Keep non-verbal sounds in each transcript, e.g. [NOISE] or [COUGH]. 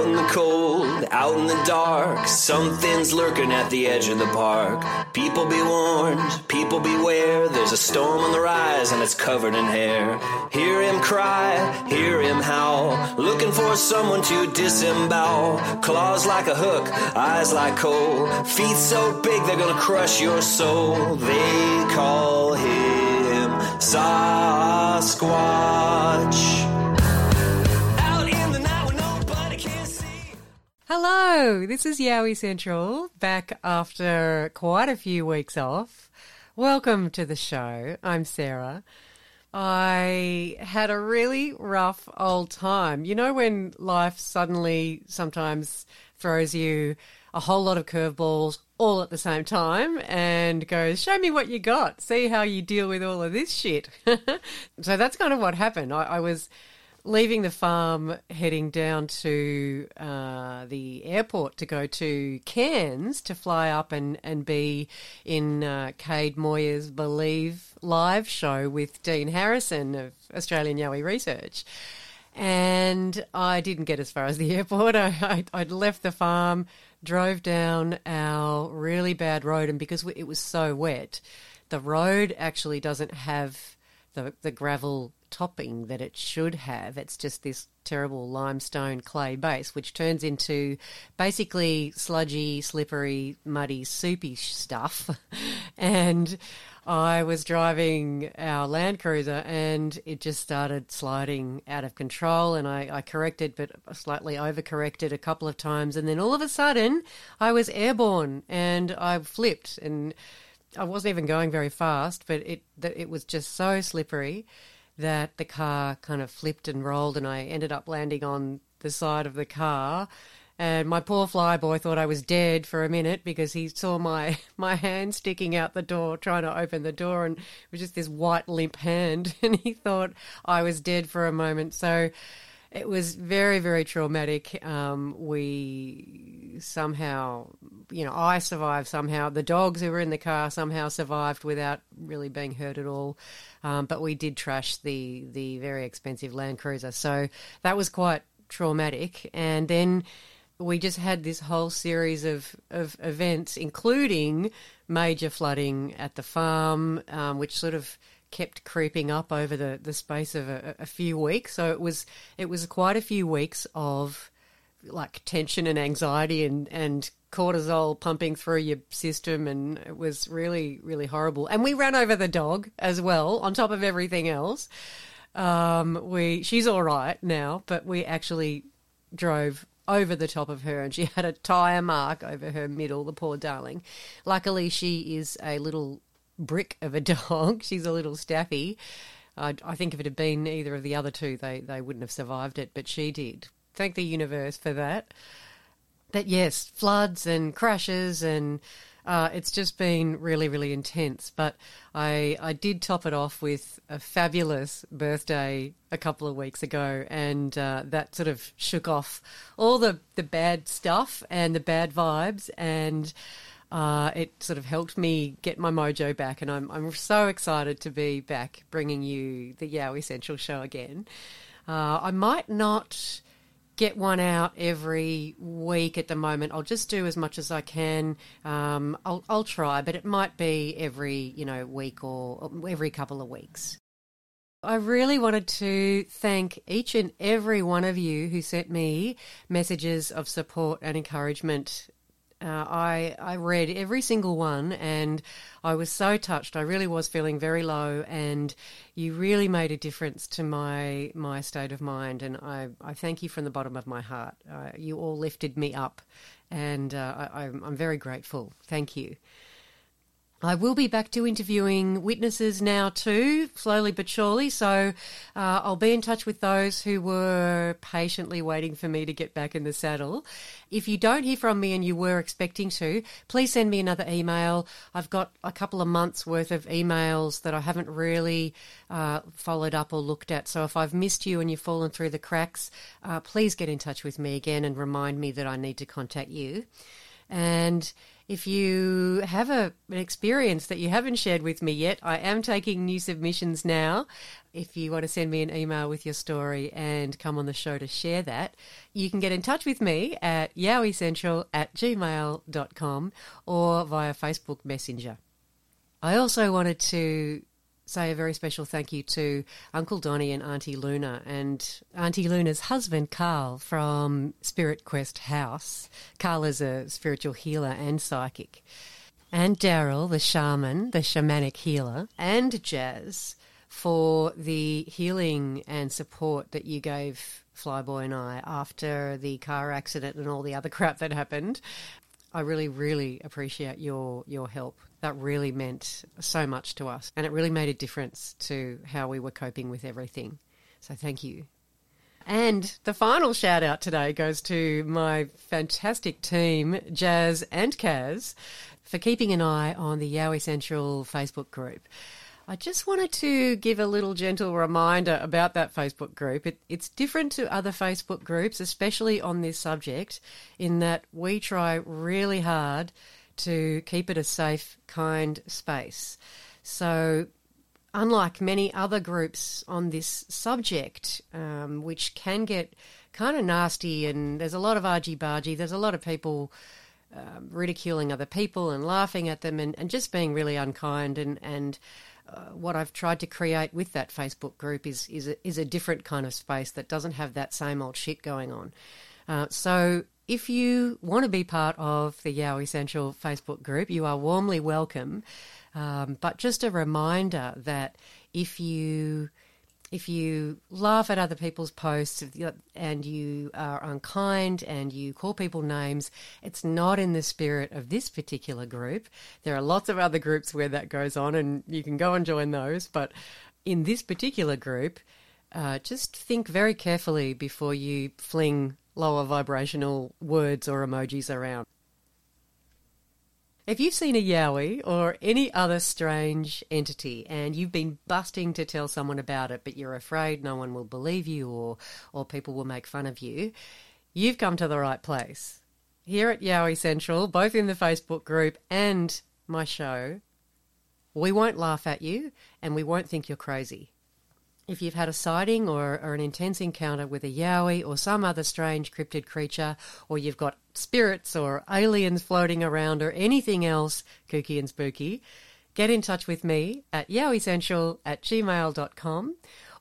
Out in the cold, out in the dark, something's lurking at the edge of the park. People be warned, people beware. There's a storm on the rise and it's covered in hair. Hear him cry, hear him howl, looking for someone to disembowel. Claws like a hook, eyes like coal, feet so big they're gonna crush your soul. They call him Sasquatch. Hello, this is Yowie Central, back after quite a few weeks off. Welcome to the show. I'm Sarah. I had a really rough old time. You know, when life suddenly sometimes throws you a whole lot of curveballs all at the same time and goes, Show me what you got. See how you deal with all of this shit. [LAUGHS] so that's kind of what happened. I, I was leaving the farm, heading down to uh, the airport to go to Cairns to fly up and, and be in uh, Cade Moyer's Believe live show with Dean Harrison of Australian Yowie Research. And I didn't get as far as the [LAUGHS] airport. I, I, I'd left the farm, drove down our really bad road, and because it was so wet, the road actually doesn't have the, the gravel topping that it should have. It's just this terrible limestone clay base, which turns into basically sludgy, slippery, muddy, soupy stuff. [LAUGHS] and I was driving our Land Cruiser and it just started sliding out of control. And I, I corrected, but slightly overcorrected a couple of times. And then all of a sudden, I was airborne and I flipped. And I wasn't even going very fast, but it it was just so slippery that the car kind of flipped and rolled, and I ended up landing on the side of the car. And my poor flyboy thought I was dead for a minute because he saw my, [LAUGHS] my hand sticking out the door, trying to open the door, and it was just this white, limp hand. [LAUGHS] And he thought I was dead for a moment. So it was very, very traumatic. Um, we somehow, you know, I survived somehow. The dogs who were in the car somehow survived without really being hurt at all. Um, but we did trash the the very expensive Land Cruiser, so that was quite traumatic. And then we just had this whole series of, of events, including major flooding at the farm, um, which sort of kept creeping up over the, the space of a, a few weeks. So it was it was quite a few weeks of like tension and anxiety and, and cortisol pumping through your system and it was really really horrible. And we ran over the dog as well on top of everything else. Um, we she's all right now but we actually drove over the top of her and she [LAUGHS] had a tire mark over her middle the poor darling. Luckily she is a little brick of a [LAUGHS] dog. She's a little staffy. I, I think if it had been either of the other two they, they wouldn't have survived it but she did. Thank the universe for that. But yes, floods and crashes and Uh, it's just been really, really intense. But I, I did top it off with a fabulous birthday a couple of weeks ago, and uh, that sort of shook off all the, the bad stuff and the bad vibes, and uh, it sort of helped me get my mojo back. And I'm, I'm so excited to be back bringing you the Yowie Central show again. Uh, I might not get one out every week at the moment. I'll just do as much as I can. Um, I'll, I'll try, but it might be every you know week or every couple of weeks. I really wanted to thank each and every one of you who sent me messages of support and encouragement uh, I I read every single one, and I was so touched. I really was feeling very low, and you really made a difference to my my state of mind. And I, I thank you from the bottom of my heart. Uh, you all lifted me up, and uh, I, I'm very grateful. Thank you. I will be back to interviewing witnesses now too, slowly but surely. So uh, I'll be in touch with those who were patiently waiting for me to get back in the saddle. If you don't hear from me and you were expecting to, please send me another email. I've got a couple of months worth of emails that I haven't really uh, followed up or looked at. So if I've missed you and you've fallen through the cracks, uh, please get in touch with me again and remind me that I need to contact you. And if you have a, an experience that you haven't shared with me yet, I am taking new submissions now. If you want to send me an email with your story and come on the show to share that, you can get in touch with me at yowiecentral at gmail.com or via Facebook Messenger. I also wanted to say a very special thank you to Uncle Donny and Auntie Luna and Auntie Luna's husband Carl from Spirit Quest House. Carl is a spiritual healer and psychic. And Daryl, the shaman, the shamanic healer, and Jazz for the healing and support that you gave Flyboy and I after the car accident and all the other [LAUGHS] crap that happened. I really, really appreciate your your help. That really meant so much to us, and it really made a difference to how we were coping with everything. So thank you. And the final shout out today goes to my fantastic team, Jazz and Kaz, for keeping an eye on the Yowie Central Facebook group. I just wanted to give a little gentle reminder about that Facebook group. It, it's different to other Facebook groups, especially on this subject, in that we try really hard to keep it a safe, kind space. So, unlike many other groups on this subject, um, which can get kind of nasty and there's a lot of argy bargy, there's a lot of people. Um, ridiculing other people and laughing at them and, and just being really unkind and, and uh, what I've tried to create with that Facebook group is is a, is a different kind of space that doesn't have that same old shit going on. Uh, so if you want to be part of the Yowie Central Facebook group, you are warmly welcome. Um, but just a reminder that if you if you laugh at other people's posts and you are unkind and you call people names, it's not in the spirit of this particular group. There are lots of other groups where that goes on, and you can go and join those. But in this particular group, uh, just think very carefully before you fling lower vibrational words or emojis around. If you've seen a Yowie or any other strange entity and you've been busting to tell someone about it, but you're afraid no one will believe you or, or people will make fun of you, you've come to the right place. Here at Yowie Central, both in the Facebook group and my show, we won't laugh at you and we won't think you're crazy. If you've had a sighting or, or, an intense encounter with a yowie or some other strange cryptid creature, or you've got spirits or aliens floating around or anything else kooky and spooky, get in touch with me at yowiecentral at gmail.com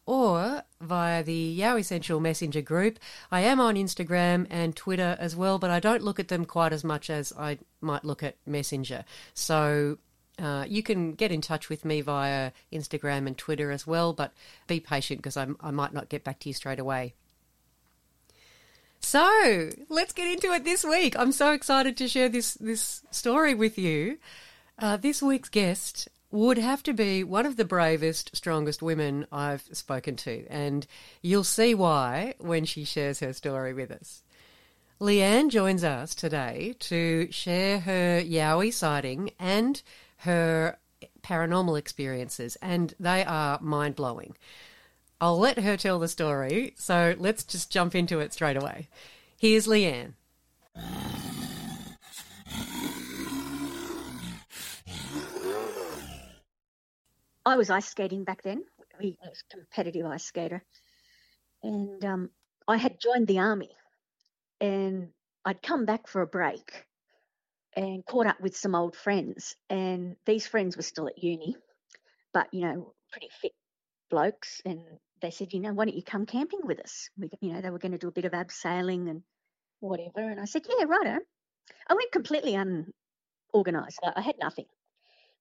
or via the Yowie Central Messenger group. I am on Instagram and Twitter as well, but I don't look at them quite as much as I might look at Messenger. So uh, you can get in touch with me via Instagram and Twitter as well, but be patient because I might not get back to you straight away. So let's get into it this week. I'm so excited to share this this story with you. Uh, this week's guest would have to be one of the bravest, strongest women I've spoken to, and you'll see why when she shares her story with us. Leanne joins us today to share her Yowie sighting and her paranormal experiences, and they are mind blowing. I'll let her tell the story, so let's just jump into it straight away. Here's Leanne. I was ice skating back then. I was a competitive ice skater. And um, I had joined the army and I'd come back for a break and caught up with some old friends. And these friends were still at uni, but, you know, pretty fit blokes. And they said, you know, why don't you come camping with us? We, you know, they were going to do a bit of abseiling and whatever. And I said, yeah, righto. I went completely unorganized. I, had nothing.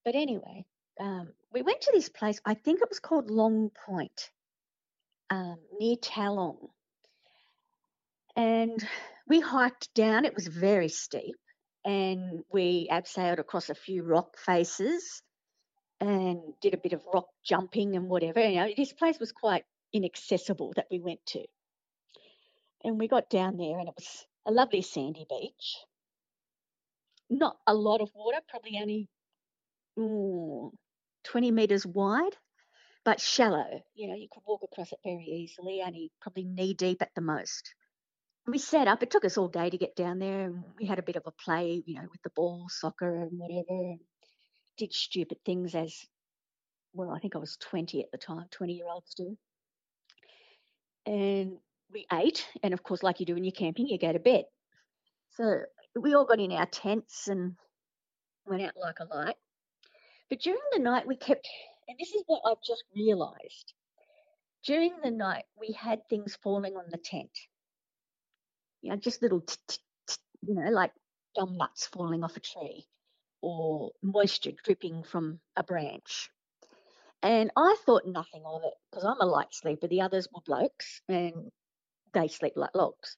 But anyway, um, we went to this place. I think it was called Long Point, um, near Tallong, and we hiked down. It was very steep, and we abseiled across a few rock faces, and did a bit of rock jumping and whatever. You know, this place was quite inaccessible that we went to, and we got down there, and it was a lovely sandy beach. Not a lot of water, probably only ooh, 20 metres wide, but shallow. You know, you could walk across it very easily, only probably knee deep at the most. We set up, it took us all day to get down there, and we had a bit of a play, you know, with the ball, soccer, and whatever. Did stupid things as, well, I think I was 20 at the time, 20 year olds do. And we ate, and of course, like you do when you're camping, you go to bed. So we all got in our tents and went out like a light. But during the night, we kept, and this is what I've just realised. During the night, we had things falling on the tent. You know, just little, you know, like gum nuts falling off a tree or moisture dripping from a branch. And I thought nothing of it because I'm a light sleeper. The others were blokes and they sleep like logs.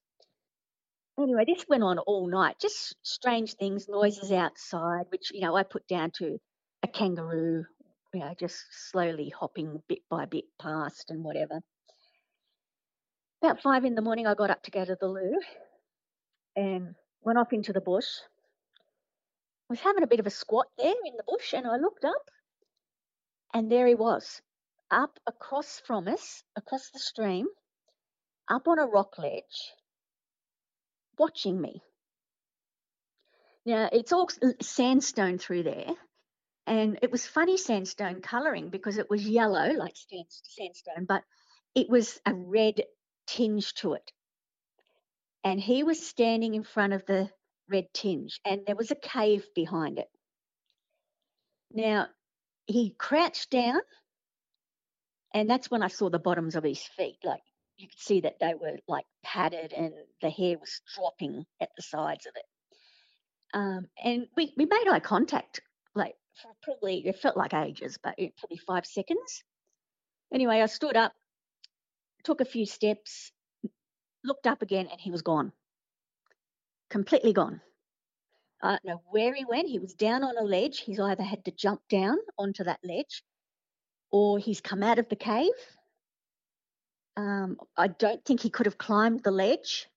Anyway, this went on all night, just strange things, noises outside, which, you know, I put down to a kangaroo, you know, just slowly hopping bit by bit past and whatever. About five in the morning, I got up to go to the loo and went off into the bush. I was having a bit of a squat there in the bush, and I looked up, and there he was, up across from us, across the stream, up on a rock ledge, watching me. Now, it's all sandstone through there, and it was funny sandstone colouring because it was yellow, like sandstone, but it was a red tinge to it. And he was standing in front of the red tinge, and there was a cave behind it. Now, he crouched down, and that's when I saw the bottoms of his feet. Like you could see that they were like padded, and the hair was dropping at the sides of it. Um, and we, we made eye contact, like for probably it felt like ages, but probably five seconds. Anyway, I stood up, took a few steps, looked up again, and he was gone. Completely gone. I don't know where he went. He was down on a ledge. He's either had to jump down onto that ledge or he's come out of the cave. Um, I don't think he could have climbed the ledge.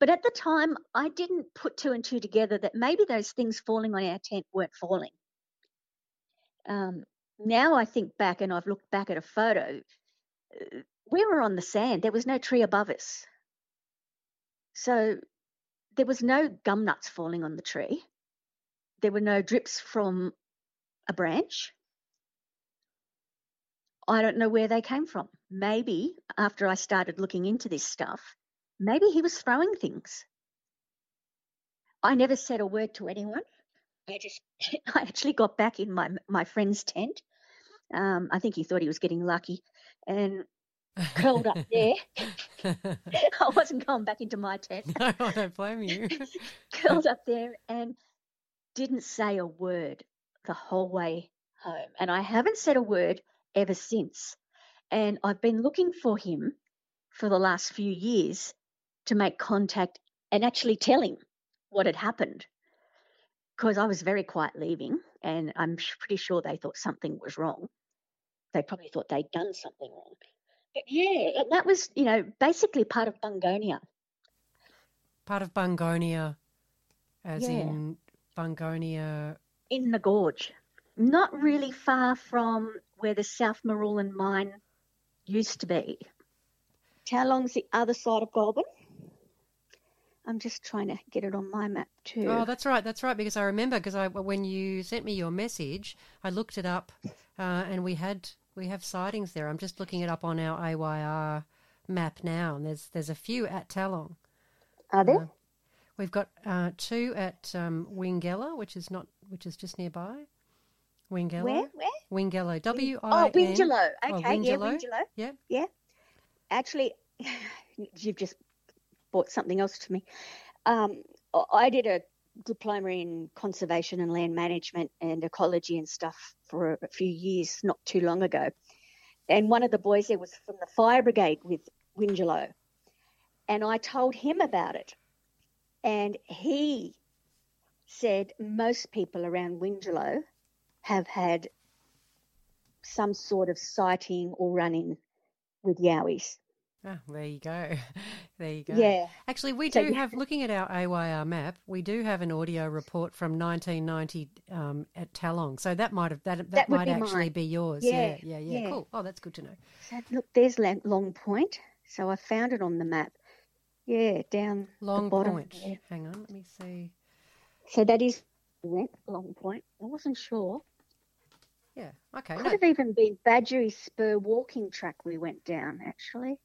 But at the time, I didn't put two and two together that maybe those things falling on our tent weren't falling. Um, now I think back and I've looked back at a photo. We were on the sand. There was no tree above us. So there was no gum nuts falling on the tree. There were no drips from a branch. I don't know where they came from. Maybe after I started looking into this stuff, maybe he was throwing things. I never said a word to anyone. I just, [LAUGHS] I actually got back in my my friend's tent. Um, I think he thought he was getting lucky, and curled up there. [LAUGHS] I wasn't going back into my tent. No, I don't blame you. [LAUGHS] curled up there and didn't say a word the whole way home. And I haven't said a word ever since. And I've been looking for him for the last few years to make contact and actually tell him what had happened. Because I was very quiet leaving, and I'm pretty sure they thought something was wrong. They probably thought they'd done something wrong. But yeah, and that was, you know, basically part of Bungonia. part of Bungonia, as Yeah. in Bungonia. in the gorge, not really far from where the South Marulan mine used to be. Tallong's the other side of Goulburn? I'm just trying to get it on my map too. Oh, that's right. That's right. Because I remember because I when you sent me your message, I looked it up, uh, and we had we have sightings there. I'm just looking it up on our AYR map now, and there's there's a few at Tallong. Are there? We've got uh, two at um, Wingella, which is not which is just nearby. Wingella. Where? Where? Wingella. W Oh, I N. Wingello. Oh, Okay, yeah, Wingello. Wingello. Yeah. Yeah. Actually, [LAUGHS] you've just brought something else to me. Um, I did a diploma in conservation and land management and ecology and stuff for a few years, not too long ago. And one of the boys there was from the fire brigade with Wingello. And I told him about it. And he said most people around Wingello have had some sort of sighting or run in with yowies. Ah, there you go. [LAUGHS] There you go. Yeah. Actually, we So do you- have, looking at our AYR map, we do have an audio report from 1990 um, at Tallong. So that might have that that, That might be actually mine. be yours. Yeah, Yeah, yeah, yeah, yeah. Cool. Oh, that's good to know. So look, there's Long Point. So I found it on the map. Yeah, down Long. Point. there. Hang on, let me see. So that is Long Point. I wasn't sure. Yeah. Okay. Could No, have even been Badgery Spur walking track we went down. Actually,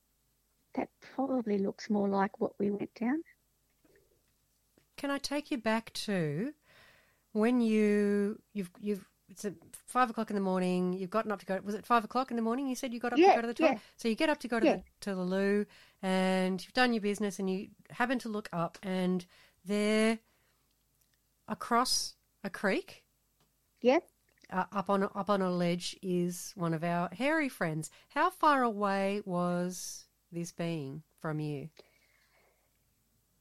that probably looks more like what we went down. can I take you back to when you you've you've it's at five o'clock in the morning. You've gotten up to go. Was it five o'clock in the morning? You said you got up Yeah, to go to the toilet. yeah. So you get up to go to Yeah. the to the loo, and you've done your business, and you happen to look up, and there, across a creek, Yeah. uh, up on up on a ledge, is one of our hairy friends. How far away was this being from you?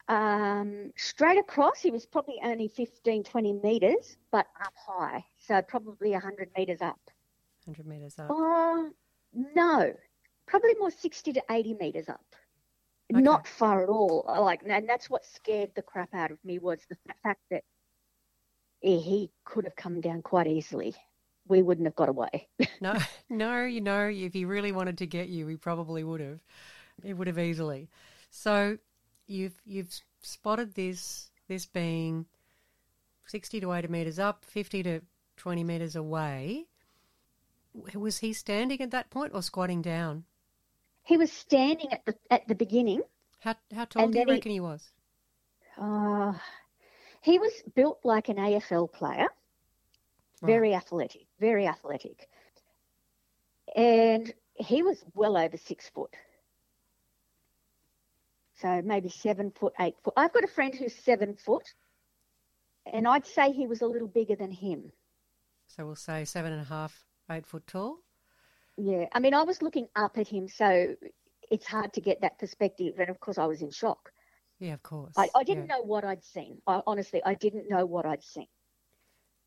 Um, straight across, he was probably only 15, 20 metres, but up high. So probably 100 metres up. Hundred meters up. Oh, no, probably more 60 to 80 metres up. Okay. Not far at all. Like, and that's what scared the crap out of me was the fact that he- he could have come down quite easily. We wouldn't have got away. [LAUGHS] No, [LAUGHS] no, you know, if he really wanted to get you, he probably would have. It would have easily. So you've you've spotted this this being sixty to eighty meters up, fifty to twenty meters away. Was he standing at that point or squatting down? he was standing at the at the beginning. How how tall And do you then he- reckon he was? Uh, he was built like an AFL player, very athletic, very athletic. And he was well over six foot. So maybe seven foot, eight foot. I've got a friend who's seven foot, and I'd say he was a little bigger than him. So we'll say seven and a half, eight foot tall. Yeah, I mean, I was looking up at him, so it's hard to get that perspective. And of course, I was in shock. Yeah, of course. I, I didn't Yeah. know what I'd seen. I, honestly, I didn't know what I'd seen.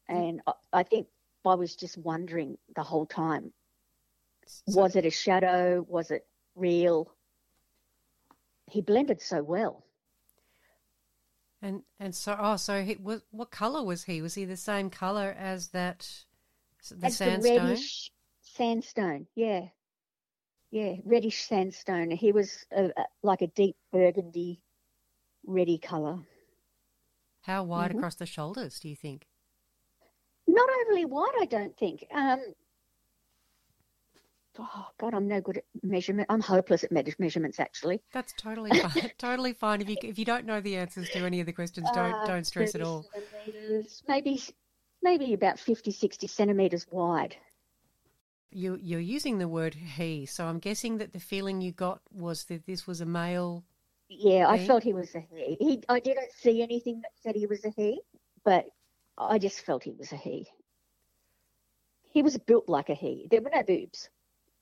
And I, I think I was just wondering the whole time was it a shadow? Was it real? He blended so well. And and so oh, so he was what color was he? Was he the same color as that the As sandstone? the reddish sandstone, yeah. Yeah, reddish sandstone. He was a, a, like a deep burgundy, reddy colour. How wide Mhm. across the shoulders do you think? Not overly wide, I don't think. Um, oh God, I'm no good at measurement. I'm hopeless at measurements, actually. That's totally [LAUGHS] fine. totally fine. If you if you don't know the answers to any of the questions, don't Uh, don't stress at all. maybe, maybe about 50, 60 centimetres wide. You you're using the word he, so I'm guessing that the feeling you got was that this was a male. Yeah, I felt he was a he. he. I didn't see anything that said he was a he, but I just felt he was a he. He was built like a he. There were no boobs,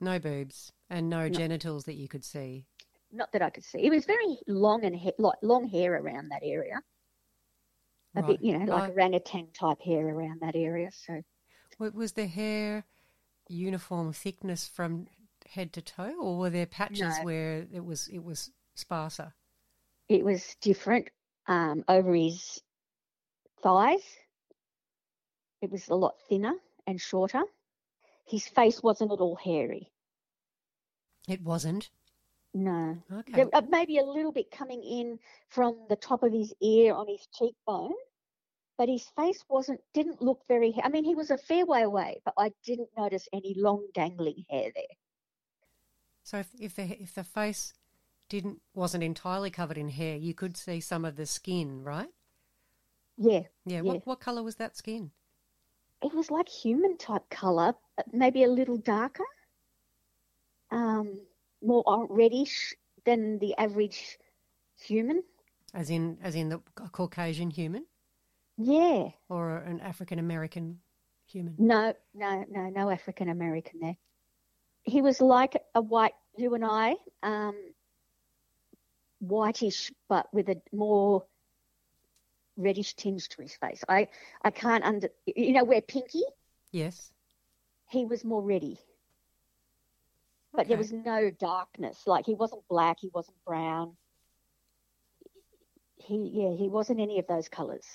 No boobs and no, genitals that you could see. not that I could see. It was very long and like long hair around that area. A Right. bit, you know, like Right. orangutan type hair around that area. So Wa- Was the hair uniform thickness from head to toe, or were there patches No. where it was it was sparser? it was different. um, over his thighs. It was a lot thinner and shorter. His face wasn't at all hairy. It wasn't. No. Okay. There, uh, maybe a little bit coming in from the top of his ear on his cheekbone, but his face wasn't didn't look very. I mean, he was a fair way away, but I didn't notice any long dangling hair there. So if, if the if the face didn't wasn't entirely covered in hair, you could see some of the skin, right? Yeah, Yeah. Yeah. What what color was that skin? It was like human type color, maybe a little darker, um, more reddish than the average human. As in as in the a Caucasian human Yeah. or an African American human? No, no, no, no African American there. He was like a white, you and I, um, whitish, but with a more reddish tinge to his face. I, I can't under, you know, where Pinky, Yes. he was more reddy. But there was no darkness. Like he wasn't black, he wasn't brown. He, yeah, he wasn't any of those colours.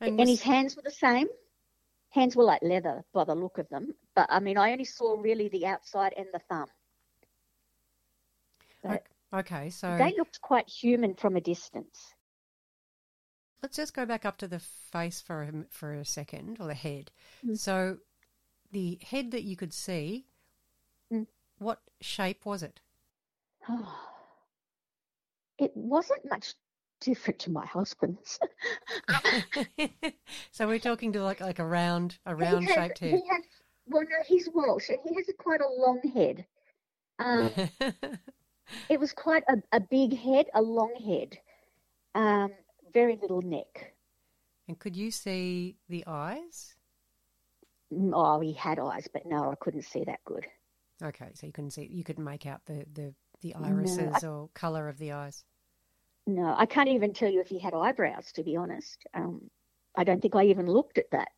And And his hands were the same. Hands were like leather by the look of them. But I mean, I only saw really the outside and the thumb. But okay, so they looked quite human from a distance. Let's just go back up to the face for a, for a second, or the head. Mm. So the head that you could see, Mm. what shape was it? [SIGHS] It wasn't much different to my husband's. [LAUGHS] so we're talking to like like a round a round has- shaped head. He has, well, no, he's Welsh, and he has a, quite a long head. Um, [LAUGHS] it was quite a, a big head, a long head, um, very little neck. and could you see the eyes? Mm, Oh, he had eyes, but no, I couldn't see that good. Okay, so you couldn't see you couldn't make out the the, the irises or color of the eyes. No, I can't even tell you if he had eyebrows, to be honest. Um, I don't think I even looked at that.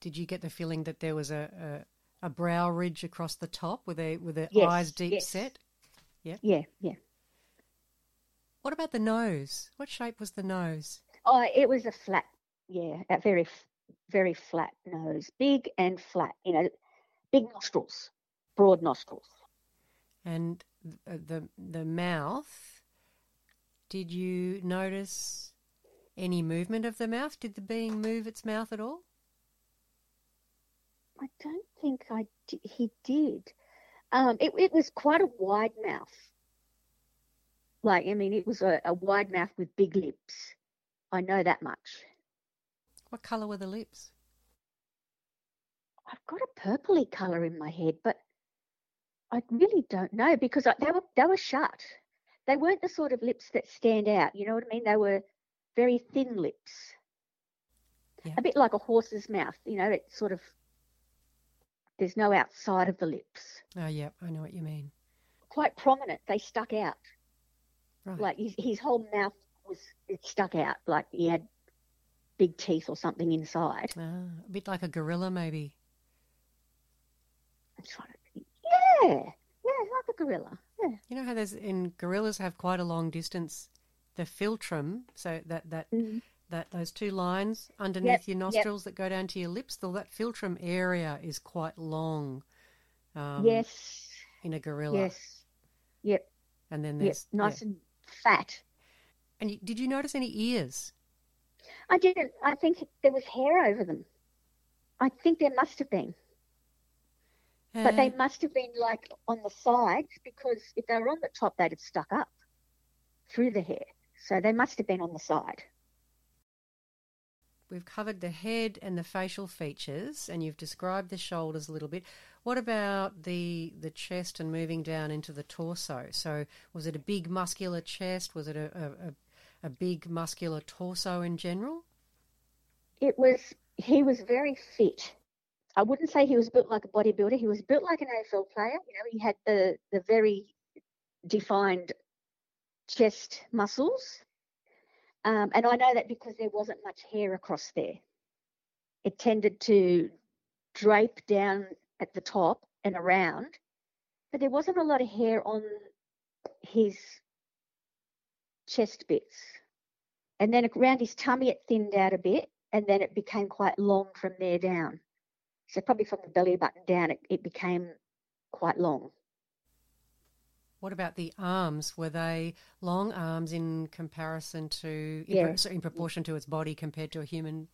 Did you get the feeling that there was a a, a brow ridge across the top with a with the Yes, eyes deep yes. set? Yeah. Yeah, yeah. What about the nose? What shape was the nose? Oh, it was a flat, yeah, a very, very flat nose, big and flat. You know, big nostrils, broad nostrils. And the the mouth. Did you notice any movement of the mouth? Did the being move its mouth at all? I don't think I he did. Um, it, it was quite a wide mouth. Like, I mean, it was a, a wide mouth with big lips. I know that much. What color were the lips? I've got a purpley colour in my head, but I really don't know because I, they were they were shut. They weren't the sort of lips that stand out. You know what I mean? They were very thin lips, Yeah. a bit like a horse's mouth. You know, it's sort of there's no outside of the lips. Oh, yeah, I know what you mean. Quite prominent. They stuck out. Right. Like his his whole mouth was it stuck out. Like he had big teeth or something inside. Ah, a bit like a gorilla, maybe. I'm trying to think. Yeah, yeah, like a gorilla. Yeah. You know how there's in gorillas have quite a long distance, the philtrum, so that that Mhm. that those two lines underneath your yep. nostrils that go down to your lips, though that philtrum area is quite long. Um, yes. in a gorilla. Yes. Yep. and then Yep. there's Nice yeah. and fat. And did you notice any ears? I didn't. I think there was hair over them. I think there must have been, but they Uh, must have been like on the sides because if they were on the top, they'd have stuck up through the hair. So they must have been on the side. We've covered the head and the facial features, and you've described the shoulders a little bit. What about the the chest and moving down into the torso? So, was it a big muscular chest? Was it a a, a, big muscular torso in general? It was. He was very fit. I wouldn't say he was built like a bodybuilder. He was built like an AFL player. You know, he had the the very defined chest muscles. Um, and I know that because there wasn't much hair across there. It tended to drape down at the top and around, but there wasn't a lot of hair on his chest bits. And then around his tummy, it thinned out a bit, and then it became quite long from there down. So probably from the belly button down, it, it became quite long. What about the arms? Were they long arms in comparison to, in, Yeah. pro- in proportion to its body compared to a human?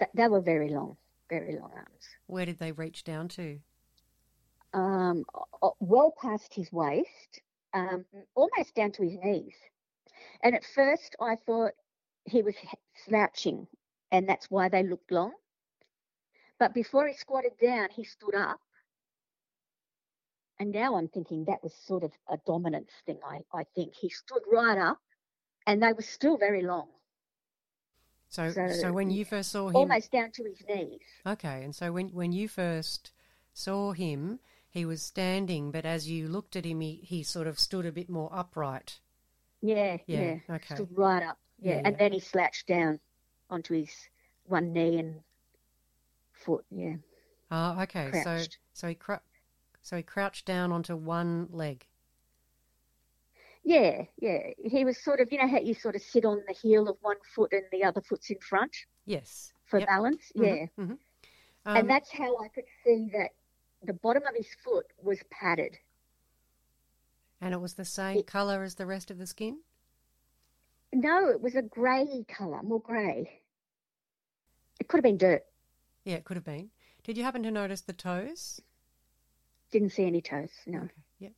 Th- they were very long, very long arms. Where did they reach down to? Um, well past his waist, um, almost down to his knees. And at first, I thought he was slouching, and that's why they looked long. But before he squatted down, he stood up. And now I'm thinking that was sort of a dominance thing, I, I think. He stood right up, and they were still very long, So, so, So, when you first saw him, almost down to his knees. okay, and so when when you first saw him, he was standing, but as you looked at him, he, he sort of stood a bit more upright. Yeah, Yeah, yeah. okay. Stood right up. Yeah, Yeah, and then he slouched down onto his one knee and foot. Yeah, Ah, okay. So so he cr- so he crouched down onto one leg. Yeah, yeah. He was sort of, you know, how you sort of sit on the heel of one foot and the other foot's in front Yes. for Yep. balance. Mhm, Yeah, mhm. Um, and that's how I could see that the bottom of his foot was padded. and it was the same it- color as the rest of the skin. No, it was a grey colour, more grey. It could have been dirt. Yeah, it could have been. Did you happen to notice the toes? Didn't see any toes. No. Okay. Yep.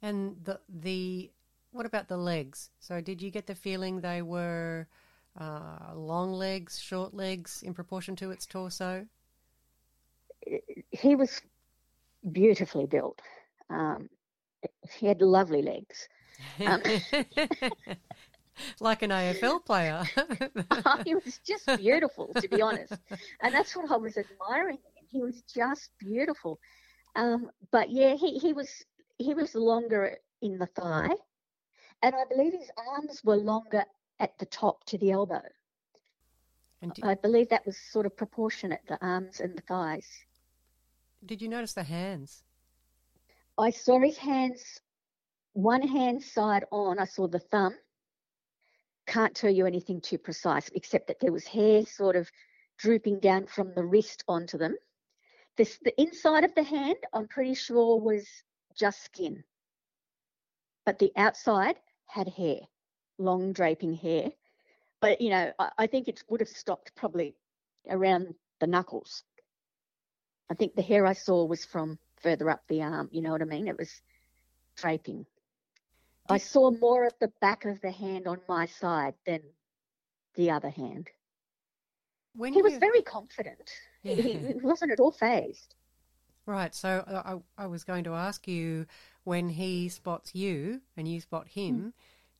And the the what about the legs? So did you get the feeling they were uh, long legs, short legs in proportion to its torso? He was beautifully built. Um, he had lovely legs. Um, [LAUGHS] like an AFL player. [LAUGHS] he was just beautiful, to be honest. And that's what I was admiring. He was just beautiful. Um, but yeah, he, he was he was longer in the thigh, and I believe his arms were longer at the top to the elbow. and did, I believe that was sort of proportionate, the arms and the thighs. did you notice the hands? I saw his hands, one hand side on. I saw the thumb. Can't tell you anything too precise, except that there was hair sort of drooping down from the wrist onto them. This, the inside of the hand, I'm pretty sure was just skin, but the outside had hair, long draping hair. But you know, I, I think it would have stopped probably around the knuckles. I think the hair I saw was from further up the arm. You know what I mean? It was draping. I saw more of the back of the hand on my side than the other hand. When He was you- very confident. He Yeah. he wasn't at all phased. Right. So uh, I, I was going to ask you when he spots you and you spot him, hmm.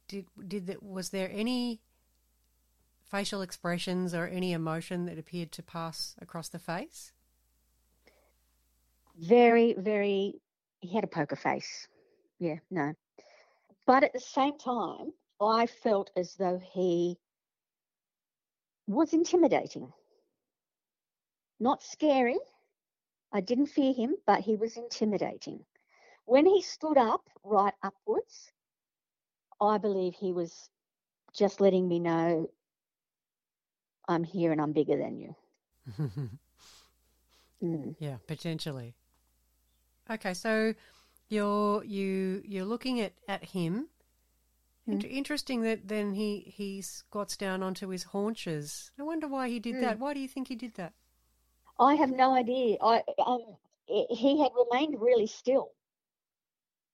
did did that, was there any facial expressions or any emotion that appeared to pass across the face? Very, very. He had a poker face. Yeah, no. But at the same time, I felt as though he was intimidating. Not scary. I didn't fear him, but he was intimidating. When he stood up right upwards, I believe he was just letting me know I'm here and I'm bigger than you. [LAUGHS] Mm. yeah, potentially. Okay, so you're you you're looking at at him. Int- Interesting that then he he squats down onto his haunches. I wonder why he did that. Why do you think he did that? I have no idea. I um, he had remained really still,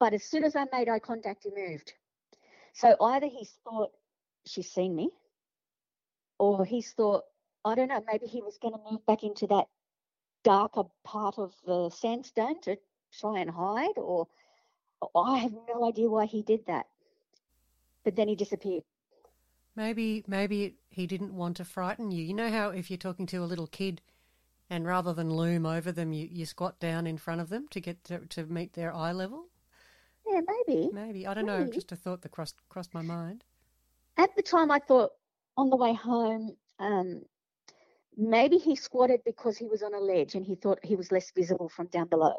but as soon as I made eye contact, he moved. So either he thought she's seen me, or he's thought I don't know. Maybe he was going to move back into that darker part of the sandstone to try and hide, or I have no idea why he did that. But then he disappeared. Maybe maybe he didn't want to frighten you. You know how if you're talking to a little kid and rather than loom over them you, you squat down in front of them to get to, to meet their eye level? Yeah, maybe. Maybe. I don't know, just a thought that crossed crossed my mind. At the time, I thought on the way home, um, maybe he squatted because he was on a ledge and he thought he was less visible from down below.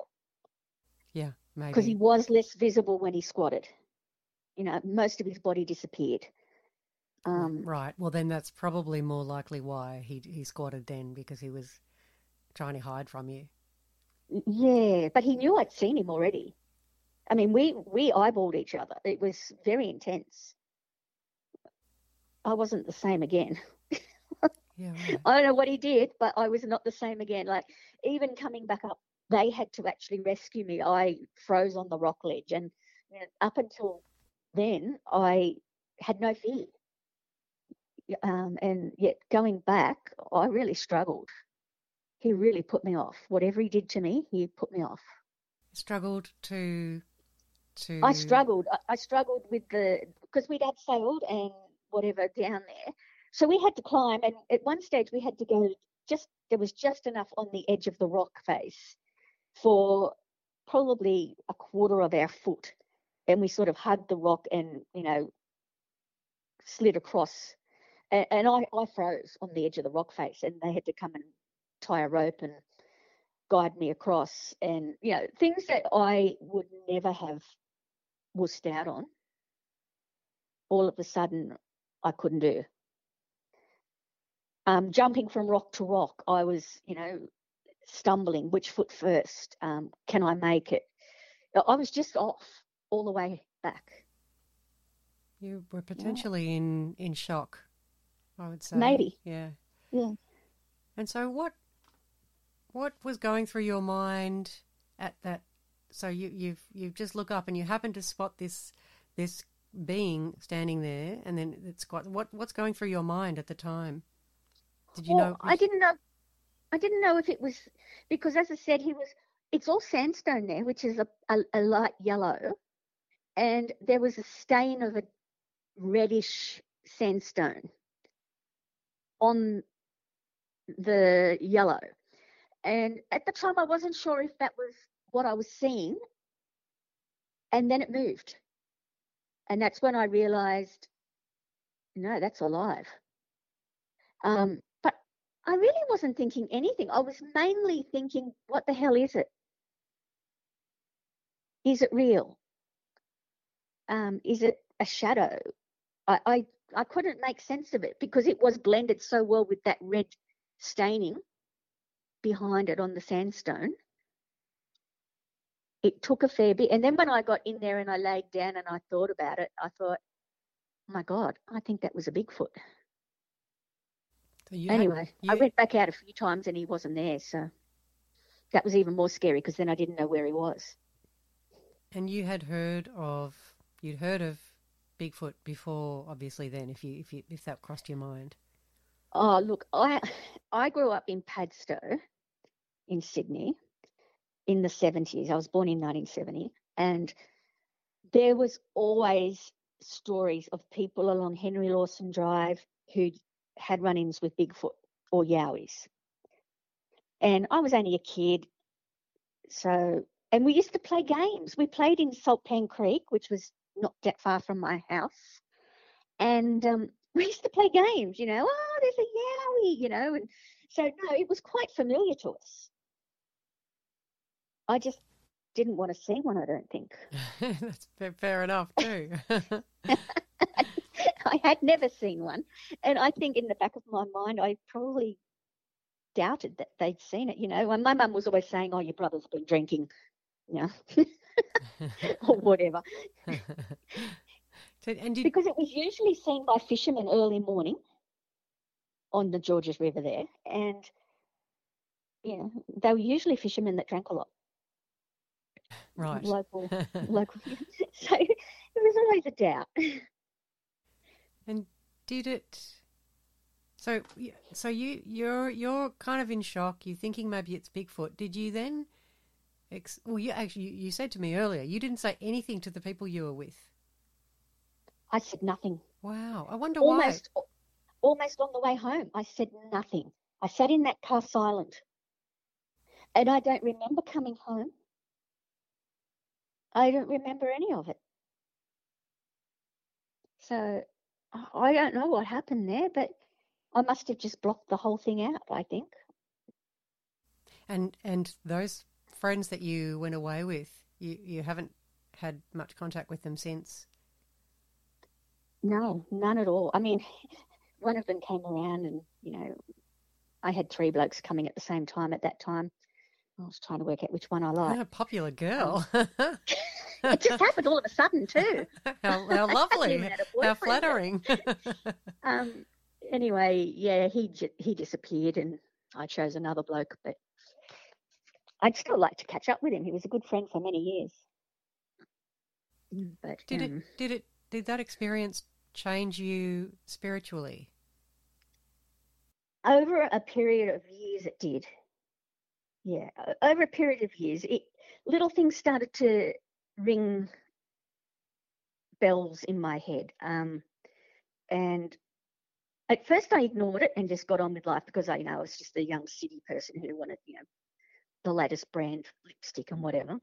Yeah, maybe. Because he was less visible when he squatted. You know, most of his body disappeared. Um, Right. Well, then that's probably more likely why he he squatted then because he was trying to hide from you. yeah, but he knew I'd seen him already. I mean, we we eyeballed each other. It was very intense. I wasn't the same again. Yeah. [LAUGHS] Right. I don't know what he did, but I was not the same again. Like even coming back up, they had to actually rescue me. I froze on the rock ledge, and you know, up until then, I had no fear. Um, and yet going back, I really struggled. He really put me off. Whatever he did to me, he put me off. Struggled to to. I struggled. I, struggled with the because we'd had sailed and whatever down there, so we had to climb. And at one stage, we had to go just there was just enough on the edge of the rock face for probably a quarter of our foot, and we sort of hugged the rock and you know slid across. And, and I I froze on the edge of the rock face, and they had to come and tie a rope and guide me across and you know things that i would never have wussed out on all of a sudden i couldn't do um, jumping from rock to rock i was you know stumbling which foot first um, can i make it i was just off all the way back You were potentially in in shock. I would say Maybe. Yeah. yeah And so what what was going through your mind at that so you you've you just look up and you happen to spot this this being standing there and then it's got what what's going through your mind at the time? Did you Well, know I didn't know. I didn't know if it was because, as I said, he was. It's all sandstone there, which is a, a, a light yellow, and there was a stain of a reddish sandstone on the yellow. And at the time, I wasn't sure if that was what I was seeing. And then it moved, and that's when I realised, no, that's alive. Um, but I really wasn't thinking anything. I was mainly thinking, what the hell is it? Is it real? Um, is it a shadow? I, I I couldn't make sense of it because it was blended so well with that red staining behind it on the sandstone. It took a fair bit, and then when I got in there and I laid down and I thought about it, I thought, oh my God, I think that was a Bigfoot. so you had- Anyway, I went back out a few times and he wasn't there, so that was even more scary because then I didn't know where he was. and you had heard of you'd heard of Bigfoot before obviously then if you if you if that crossed your mind. Oh, look, I I grew up in Padstow in Sydney in the 70s. I was born in 1970, and there was always stories of people along Henry Lawson Drive who had run-ins with Bigfoot or Yowies. And I was only a kid, so and we used to play games. We played in Saltpan Creek, which was not that far from my house, and um, [LAUGHS] we used to play games. You know, oh, there's a Yowie, you know, and so no, it was quite familiar to us. I just didn't want to see one. I don't think. [LAUGHS] That's fair, fair enough too. [LAUGHS] [LAUGHS] I had never seen one, and I think in the back of my mind, I probably doubted that they'd seen it. You know, and my mum was always saying, "Oh, your brother's been drinking," you know, or whatever, So- and did, because it was usually seen by fishermen early morning on the Georges River there, and you know, they were usually fishermen that drank a lot. Right. Local, [LAUGHS] local. [LAUGHS] so it was always a doubt. And did it? So, so you you're you're kind of in shock. You're thinking maybe it's Bigfoot. Did you then? Ex- well, you actually you, said to me earlier you didn't say anything to the people you were with. I said nothing. Wow, I wonder almost almost on the way home i said nothing i sat in that car silent and i don't remember coming home i don't remember any of it so I- don't know what happened there but i must have just blocked the whole thing out i think. And and those friends that you went away with, you you haven't had much contact with them since. No, none at all. I mean, [LAUGHS] one of them came around and, you know, I had three blokes coming at the same time at that time. I was trying to work out which one I What liked. a popular girl. [LAUGHS] [LAUGHS] It just happened all of a sudden too. [LAUGHS] how, how lovely. even had a How flattering. Um, anyway, yeah, he he disappeared, and I chose another bloke. But I'd still like to catch up with him. He was a good friend for many years. Mm, But did um, it did it did that experience change you spiritually? over a period of years, it did. Yeah, over a period of years, it little things started to ring bells in my head. Um, and at first, I ignored it and just got on with life because I, you know, I was just a young city person who wanted, you know, the latest brand lipstick and whatever.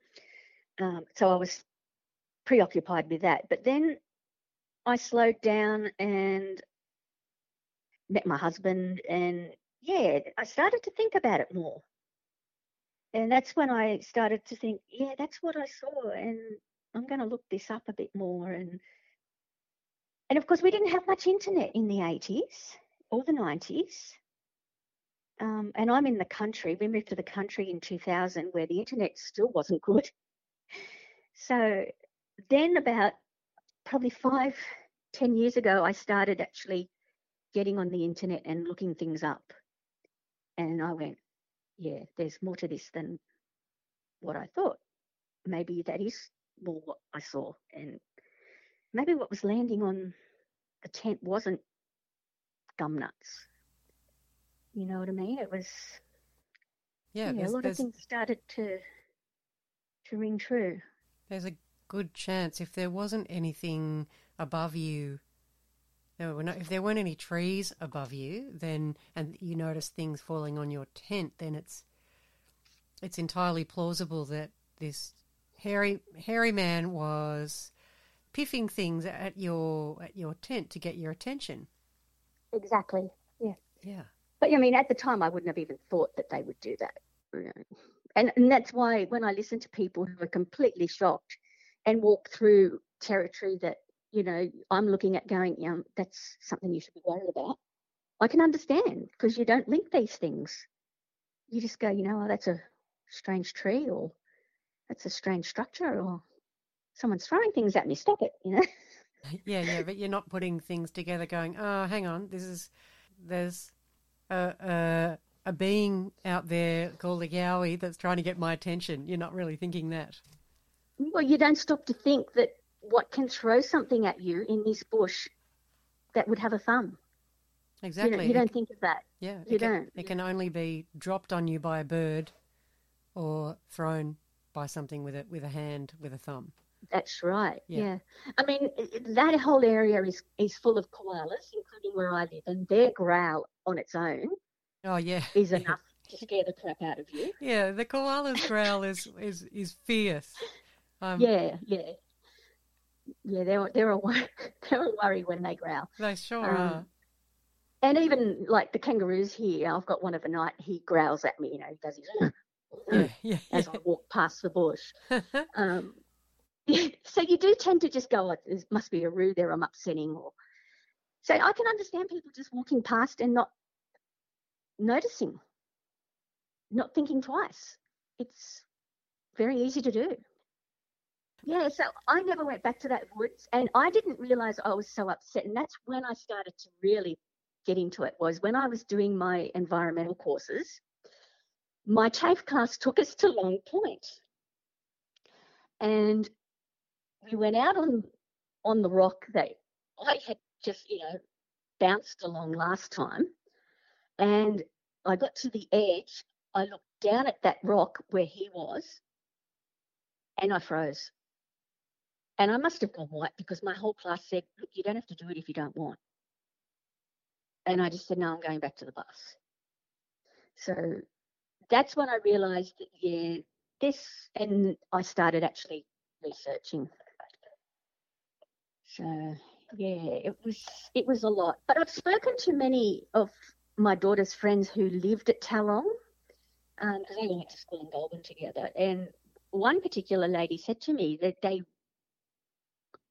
Um, so I was preoccupied with that. But then I slowed down and met my husband, and yeah, I started to think about it more. And that's when I started to think, yeah, that's what I saw, and I'm going to look this up a bit more. And and of course, we didn't have much internet in the 80s or the 90s. Um, and I'm in the country. We moved to the country in 2000, where the internet still wasn't good. [LAUGHS] So then, about probably five, ten years ago, I started actually getting on the internet and looking things up. And I went, yeah, there's more to this than what I thought. Maybe that is more what I saw. And maybe what was landing on the tent wasn't gum nuts. You know what I mean? It was, Yeah, yeah, a lot of things started to to ring true. there's a good chance if there wasn't anything above you, there were no, if there weren't any trees above you, then and you notice things falling on your tent, then it's it's entirely plausible that this hairy hairy man was piffing things at your at your tent to get your attention. Exactly. Yeah. Yeah. But I mean, at the time, I wouldn't have even thought that they would do that. you know. And, and that's why when I listen to people who are completely shocked and walk through territory that, you know, I'm looking at going, yeah, that's something you should be worried about. I can understand because you don't link these things. You just go, you know, oh, that's a strange tree or that's a strange structure or someone's throwing things at me. Stop it, you know. [LAUGHS] Yeah, yeah, but you're not putting things together going, oh, hang on, this is, there's a, a, a being out there called a Yowie that's trying to get my attention. You're not really thinking that. Well, you don't stop to think that what can throw something at you in this bush that would have a thumb. Exactly. You, know, you don't think of that. yeah, you it can, don't. It can only be dropped on you by a bird or thrown by something with a, with a hand, with a thumb. That's right. Yeah. Yeah. I mean, that whole area is, is full of koalas, including where I live, and their growl on its own Oh, yeah. is [LAUGHS] enough to scare the crap out of you. Yeah, the koala's growl is, is, is fierce. Um, Yeah, yeah. Yeah, they're, they're, a, wor- [LAUGHS] they're a worry when they growl. They sure Um, are. And even like the kangaroos here, I've got one of the night, he growls at me, you know, he does his Yeah, [LAUGHS] yeah, as I walk past the bush. [LAUGHS] Um, so you do tend to just go, oh, there must be a roo there, I'm upsetting. Or so I can understand people just walking past and not noticing, not thinking twice. It's very easy to do. Yeah, so I never went back to that woods, and I didn't realize I was so upset. And that's when I started to really get into it. Was when I was doing my environmental courses. My TAFE class took us to Long Point, and we went out on on the rock that I had just you know bounced along last time, and I got to the edge. I looked down at that rock where he was, and I froze. And I must have gone white because my whole class said, "Look, you don't have to do it if you don't want." And I just said, "No, I'm going back to the bus." So that's when I realised that yeah, this, and I started actually researching. So yeah, it was it was a lot. But I've spoken to many of my daughter's friends who lived at Tallong, because um, they all went to school in Goulburn together. And one particular lady said to me that they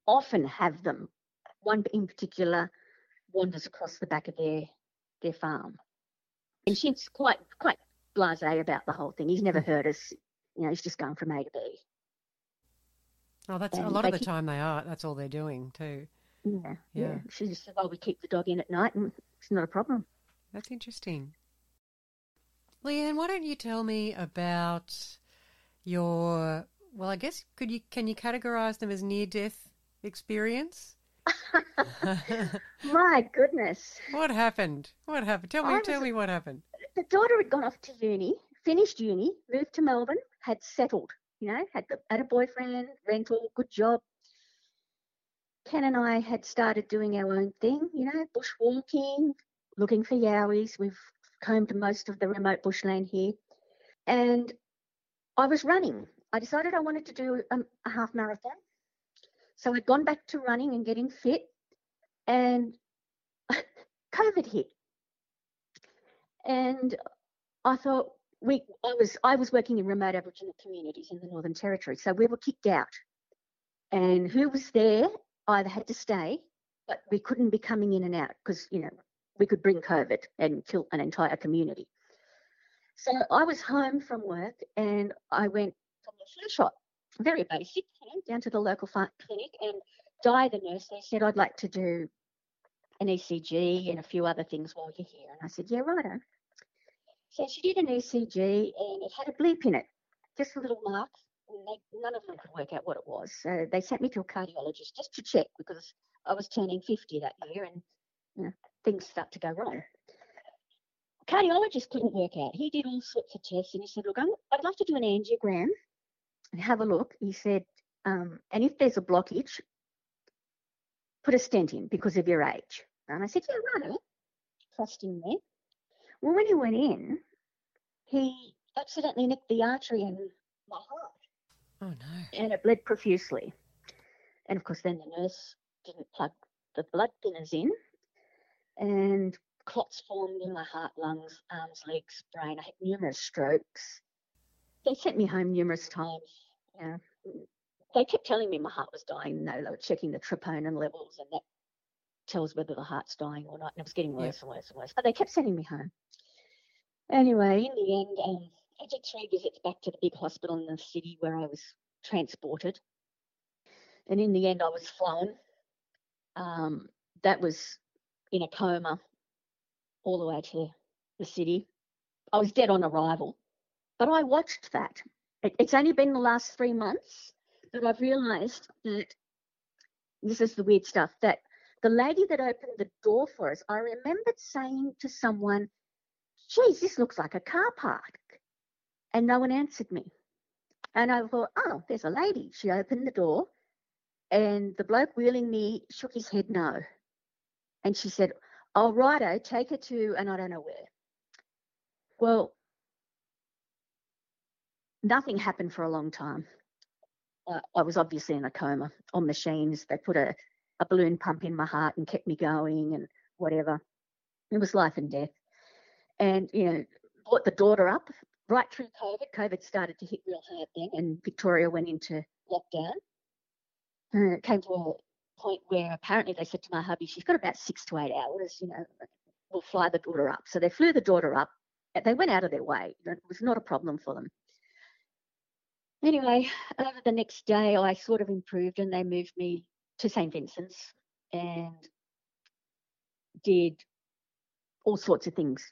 often have them one in particular wanders across the back of their their farm, and she's quite quite blasé about the whole thing. He's never hmm. heard us. You know, he's just going from A to B. Oh, that's a lot of the keep- time they are. That's all they're doing too. Yeah, Yeah. yeah. She just said, "Oh, we keep the dog in at night, and it's not a problem." That's interesting. Leanne, why don't you tell me about your well, I guess could you can you categorize them as near death experience? [LAUGHS] My goodness. What happened? What happened? Tell me I tell me what happened. the daughter had gone off to uni, finished uni, moved to Melbourne, had settled, you know, had, the, had a boyfriend, rental, good job. Ken and I had started doing our own thing, you know, bushwalking, looking for yowies. We've combed most of the remote bushland here. And I was running. I decided I wanted to do a, a half marathon. So I'd gone back to running and getting fit, and [LAUGHS] COVID hit. And I thought we I was I was working in remote Aboriginal communities in the Northern Territory, so we were kicked out, and who was there either had to stay, but we couldn't be coming in and out because you know we could bring COVID and kill an entire community. So I was home from work and I went from the flu shot, very basic, down to the local clinic, and Di, the nurse, they said I'd like to do an ECG and a few other things while you're here. And I said, yeah, righto. So she did an ECG and it had a bleep in it, just a little mark. They, none of them could work out what it was. So they sent me to a cardiologist just to check because I was turning 50 that year and you know, things start to go wrong. Cardiologist couldn't work out. He did all sorts of tests and he said, look, I'm, I'd like to do an angiogram and have a look. He said, um, and if there's a blockage, put a stent in because of your age. And I said, yeah, right, trusting me. Well, when he went in, he accidentally nicked the artery in my heart Oh no. and it bled profusely. And of course, then the nurse didn't plug the blood thinners in, and clots formed in my heart, lungs, arms, legs, brain. I had numerous strokes. They sent me home numerous times. Yeah. They kept telling me my heart was dying. No, they were checking the troponin levels, and that tells whether the heart's dying or not. And it was getting worse and worse and worse. But they kept sending me home. Anyway, in the end, um, I did three visits back to the big hospital in the city where I was transported. And in the end, I was flown. Um, that was in a coma all the way to the city. I was dead on arrival, but I watched that. It, it's only been the last three months that I've realised that this is the weird stuff that the lady that opened the door for us, I remembered saying to someone, geez, this looks like a car park. And no one answered me. And I thought, oh, there's a lady. She opened the door, and the bloke wheeling me shook his head no. And she said, oh, righto, take her to, and I don't know where. Well, nothing happened for a long time. Uh, I was obviously in a coma on machines. They put a, a balloon pump in my heart and kept me going and whatever. It was life and death. And, you know, brought the daughter up right through COVID. COVID started to hit real hard then, and Victoria went into lockdown. And it came to a point where apparently they said to my hubby, she's got about six to eight hours, you know, we'll fly the daughter up. So they flew the daughter up. They went out of their way. It was not a problem for them. Anyway, over the next day, I sort of improved and they moved me to St. Vincent's and did all sorts of things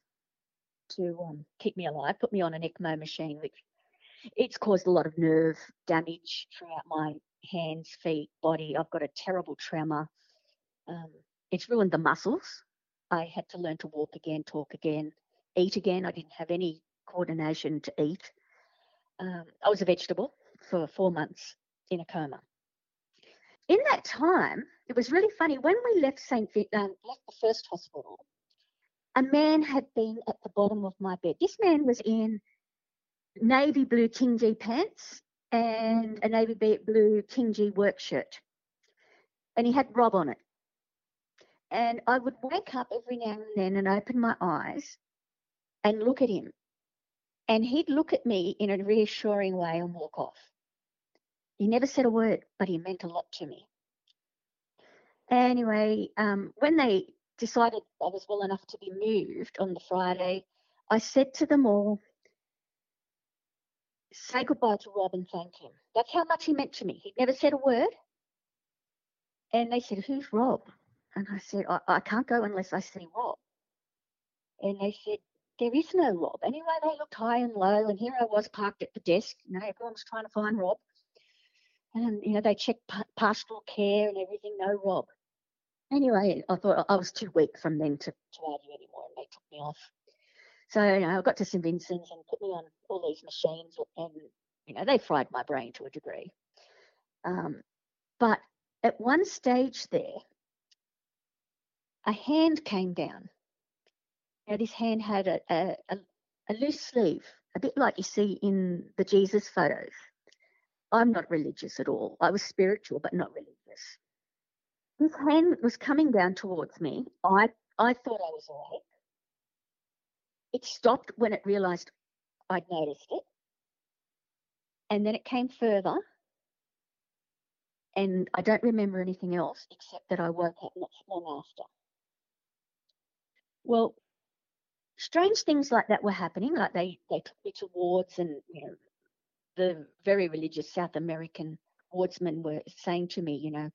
to um, keep me alive, put me on an ECMO machine, which it's caused a lot of nerve damage throughout my hands, feet, body. I've got a terrible tremor. Um, it's ruined the muscles. I had to learn to walk again, talk again, eat again. I didn't have any coordination to eat. Um, I was a vegetable for four months in a coma. In that time, it was really funny. When we left St. Vi- um, left the first hospital, a man had been at the bottom of my bed. This man was in navy blue King Gee pants and a navy blue King Gee work shirt. And he had Rob on it. And I would wake up every now and then and open my eyes and look at him. And he'd look at me in a reassuring way and walk off. He never said a word, but he meant a lot to me. Anyway, um, when they decided I was well enough to be moved on the Friday, I said to them all, say goodbye to Rob and thank him. That's how much he meant to me. He'd never said a word. And they said, Who's Rob? And I said, I, I can't go unless I see Rob. And they said, There is no Rob. Anyway, they looked high and low, and here I was parked at the desk. You know, everyone was trying to find Rob. And, you know, they checked pa- pastoral care and everything, no Rob. Anyway, I thought I was too weak from then to, to argue anymore, and they took me off. So, you know, I got to St. Vincent's and put me on all these machines, and, you know, they fried my brain to a degree. Um, but at one stage there, a hand came down. Now, this hand had a, a, a, loose sleeve, a bit like you see in the Jesus photos. I'm not religious at all. I was spiritual, but not religious. This hand was coming down towards me. I, I thought I was awake. It stopped when it realized I'd noticed it. And then it came further. And I don't remember anything else except that I woke up not long after. Well, strange things like that were happening. Like they, they took me to wards, and you know, the very religious South American wardsmen were saying to me, you know,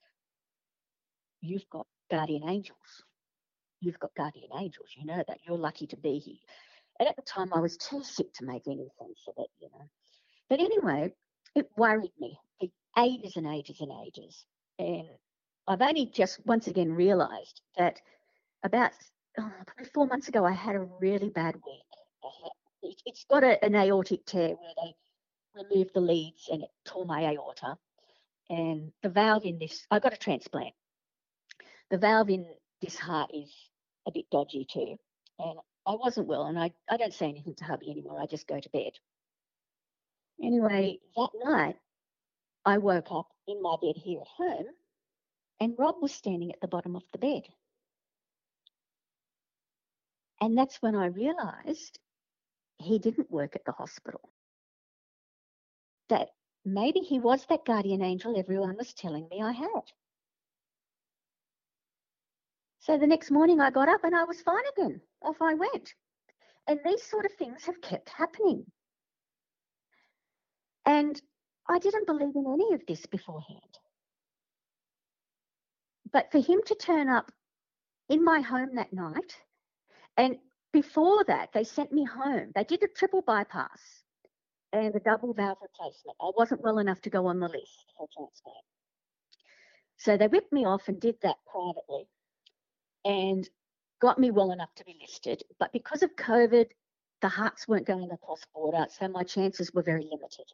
you've got guardian angels. You've got guardian angels. You know that. You're lucky to be here. And at the time, I was too sick to make any sense of it, you know. But anyway, it worried me for ages and ages and ages. And I've only just once again realised that about oh, probably four months ago, I had a really bad week. It, has got a, an aortic tear where they removed the leads and it tore my aorta. And the valve in this, I got a transplant. The valve in this heart is a bit dodgy too. And I wasn't well, and I, I don't say anything to hubby anymore. I just go to bed. Anyway, that night, I woke up in my bed here at home, and Rob was standing at the bottom of the bed. And that's when I realized he didn't work at the hospital. That maybe he was that guardian angel everyone was telling me I had. So the next morning I got up and I was fine again. Off I went. And these sort of things have kept happening. And I didn't believe in any of this beforehand. But for him to turn up in my home that night, and before that, they sent me home. They did a triple bypass and a double valve replacement. I wasn't well enough to go on the list for transplant. So they whipped me off and did that privately and got me well enough to be listed. But because of COVID, the hearts weren't going across border, so my chances were very limited.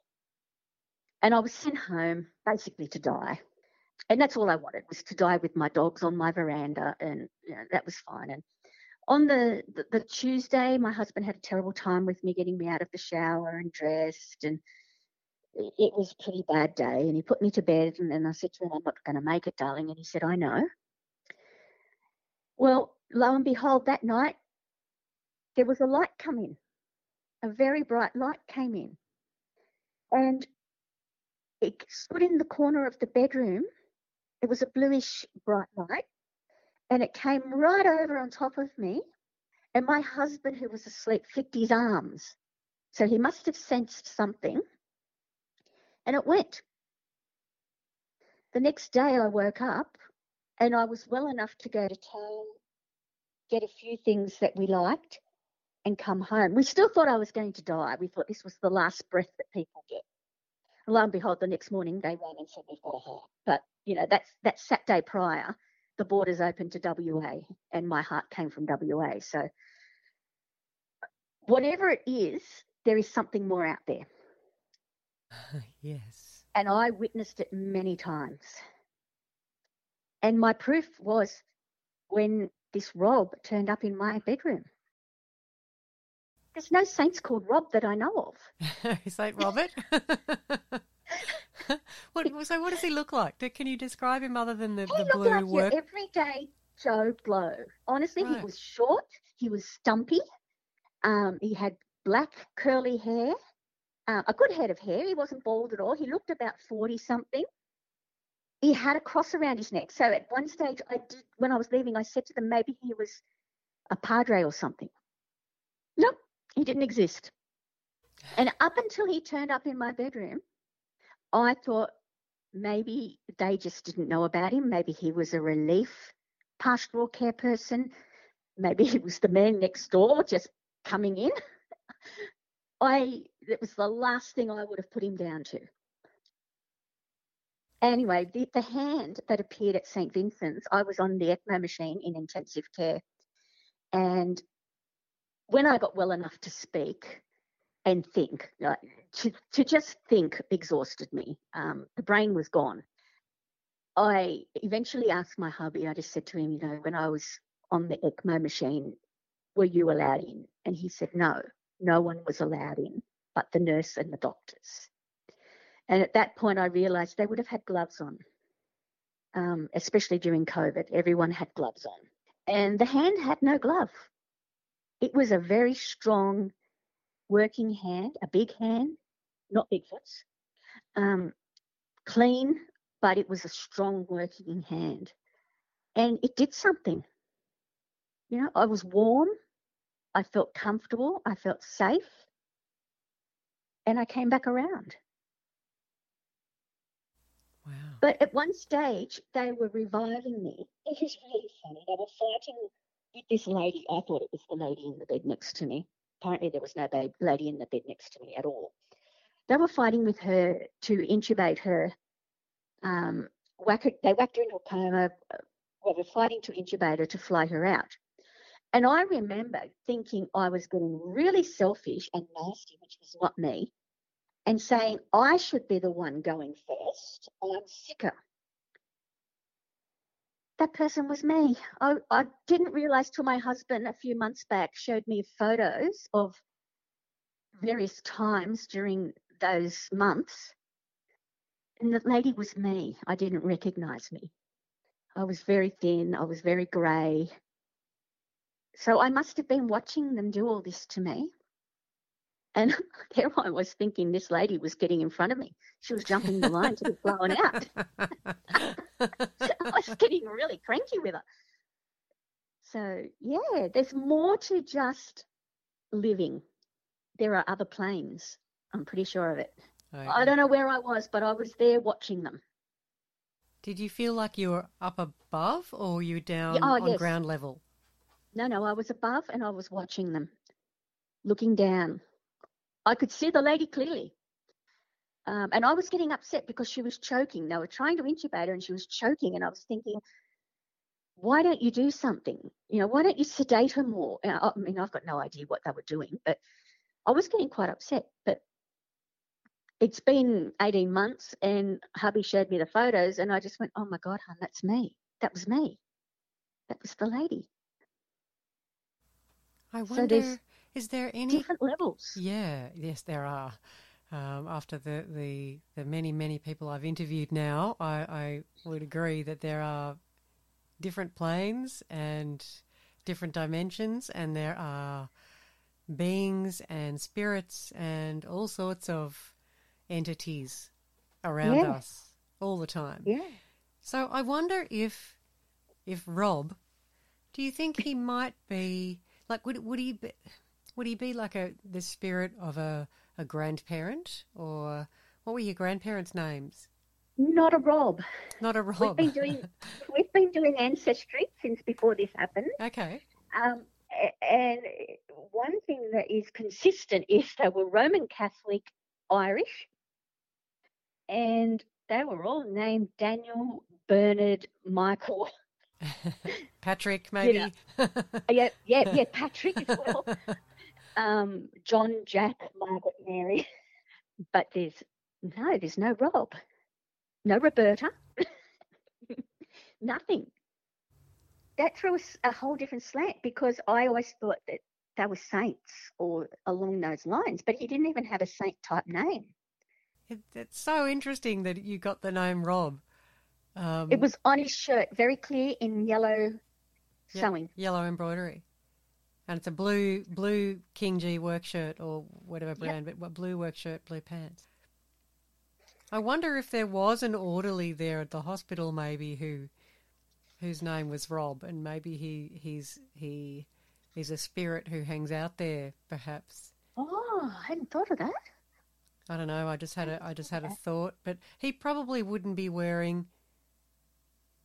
And I was sent home basically to die. And that's all I wanted was to die with my dogs on my veranda, and you know, that was fine. And on the, the, the Tuesday, my husband had a terrible time with me getting me out of the shower and dressed, and it, was a pretty bad day. And he put me to bed, and then I said to him, "I'm not going to make it, darling." And he said, "I know." Well, lo and behold, that night there was a light come in. A very bright light came in. And it stood in the corner of the bedroom. It was a bluish bright light. And it came right over on top of me. And my husband, who was asleep, flicked his arms. So he must have sensed something. And it went. The next day I woke up and I was well enough to go to town, get a few things that we liked, and come home. We still thought I was going to die. We thought this was the last breath that people get. And lo and behold, the next morning they ran and said we've got a heart. But you know, that's that Saturday prior, the borders opened to WA, and my heart came from WA. So whatever it is, there is something more out there. [LAUGHS] yes. And I witnessed it many times. And my proof was when this Rob turned up in my bedroom. There's no saints called Rob that I know of. [LAUGHS] Saint Robert? [LAUGHS] what, so, what does he look like? Can you describe him other than the, he the blue like work? everyday Joe Blow. Honestly, Right. he was short, he was stumpy, um, he had black curly hair, uh, a good head of hair. He wasn't bald at all. He looked about 40 something. he had a cross around his neck. So at one stage, I did when I was leaving, I said to them maybe he was a padre or something. Nope, he didn't exist. And up until he turned up in my bedroom, I thought maybe they just didn't know about him. Maybe he was a relief pastoral care person. Maybe he was the man next door just coming in. [LAUGHS] I it was the last thing I would have put him down to. Anyway, the, the hand that appeared at St. Vincent's, I was on the ECMO machine in intensive care. And when I got well enough to speak and think, like, to, to just think exhausted me. Um, the brain was gone. I eventually asked my hubby, I just said to him, you know, when I was on the ECMO machine, were you allowed in? And he said, no, no one was allowed in but the nurse and the doctors. And at that point, I realized they would have had gloves on, um, especially during COVID. Everyone had gloves on. And the hand had no glove. It was a very strong working hand, a big hand, not Bigfoot's, um, clean, but it was a strong working hand. And it did something. You know, I was warm, I felt comfortable, I felt safe, and I came back around. Wow. But at one stage, they were reviving me. It was really funny. They were fighting with this lady. I thought it was the lady in the bed next to me. Apparently, there was no babe, lady in the bed next to me at all. They were fighting with her to intubate her. Um, whack her, they whacked her into a coma. They were fighting to intubate her to fly her out. And I remember thinking I was getting really selfish and nasty, which was not me, and saying I should be the one going first. I'm sicker. That person was me. I, I didn't realize till my husband a few months back showed me photos of various times during those months. And the lady was me. I didn't recognize me. I was very thin. I was very grey. So I must have been watching them do all this to me. And [LAUGHS] there I was thinking this lady was getting in front of me. She was jumping the line to be [LAUGHS] blown out. [LAUGHS] I was [LAUGHS] getting really cranky with her. So, yeah, there's more to just living. There are other planes. I'm pretty sure of it. Okay. I don't know where I was, but I was there watching them. Did you feel like you were up above or you were down Yeah, oh, on yes. ground level? No, no, I was above and I was watching them, looking down. I could see the lady clearly. Um, and I was getting upset because she was choking. They were trying to intubate her and she was choking. And I was thinking, why don't you do something? You know, why don't you sedate her more? I I mean, I've got no idea what they were doing, but I was getting quite upset. But it's been 18 months and hubby showed me the photos and I just went, oh my God, hon, that's me. That was me. That was the lady. I wonder, there's is there any? Different levels. Yeah, yes, there are. Um, after the, the, the many, many people I've interviewed now, I, I would agree that there are different planes and different dimensions, and there are beings and spirits and all sorts of entities around Yeah. us all the time. Yeah. So I wonder if if Rob, do you think he might be like would would he be, would he be like a the spirit of a a grandparent or what were your grandparents' names? Not a Rob. Not a Rob. We've been doing [LAUGHS] we've been doing ancestry since before this happened. okay. Um, and one thing that is consistent is they were Roman Catholic Irish, and they were all named Daniel, Bernard, Michael. [LAUGHS] Patrick, [LAUGHS] maybe. Yeah, yeah, yeah, Patrick as well. Um, John, Jack, Margaret, Mary. [LAUGHS] But there's no, there's no Rob, no Roberta, [LAUGHS] nothing. That threw us a whole different slant because I always thought that they were saints or along those lines, but he didn't even have a saint type name. It, it's so interesting that you got the name Rob. Um, It was on his shirt, very clear in yellow yeah, sewing. yellow embroidery, and it's a blue blue King Gee work shirt or whatever brand, but blue work shirt, blue pants. I wonder if there was an orderly there at the hospital, maybe who, whose name was Rob, and maybe he he's he, he's a spirit who hangs out there, perhaps. Oh, I hadn't thought of that. I don't know. I just had a I just had a thought, but he probably wouldn't be wearing.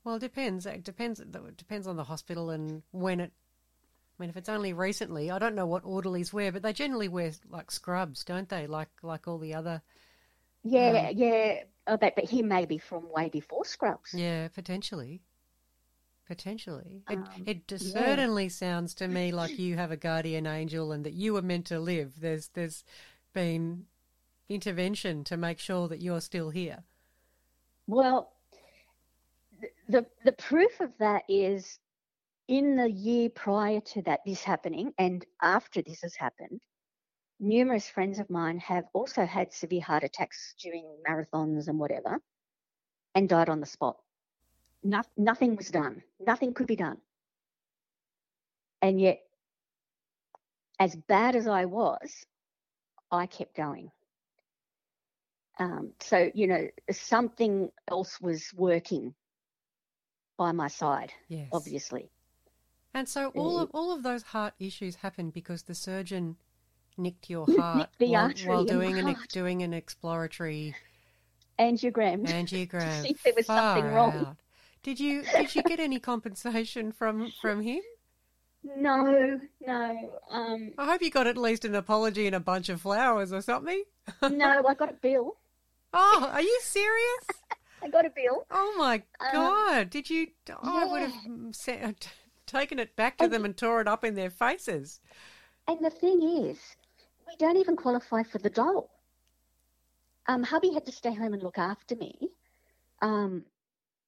Well, it depends. It depends. It depends on the hospital and when it. I mean, if it's only recently, I don't know what orderlies wear, but they generally wear like scrubs, don't they? Like like all the other. Yeah, yeah. Oh, but, but he may be from way before Scrubs. Yeah, potentially. Potentially, it Um, it yeah. certainly sounds to me like you have a guardian angel and that you were meant to live. There's there's been intervention to make sure that you're still here. Well, the the proof of that is in the year prior to that this happening and after this has happened, numerous friends of mine have also had severe heart attacks during marathons and whatever, and died on the spot. No, nothing was done. Nothing could be done. And yet, as bad as I was, I kept going. Um, so, you know, something else was working by my side, Yes. obviously. And so all of all of those heart issues happened because the surgeon nicked your Nicked heart the while, while doing an heart. doing an exploratory Angiogram. [LAUGHS] angiogram. see if there was something wrong. out. Did you did you get any compensation from from him? No, no, um, I hope you got at least an apology and a bunch of flowers or something. [LAUGHS] no. I got a bill. Oh, are you serious? [LAUGHS] I got a bill. Oh my Um, God! Did you? I would have se- taken it back to them and tore it up in their faces. And the thing is, we don't even qualify for the dole. Um, hubby had to stay home and look after me. Um,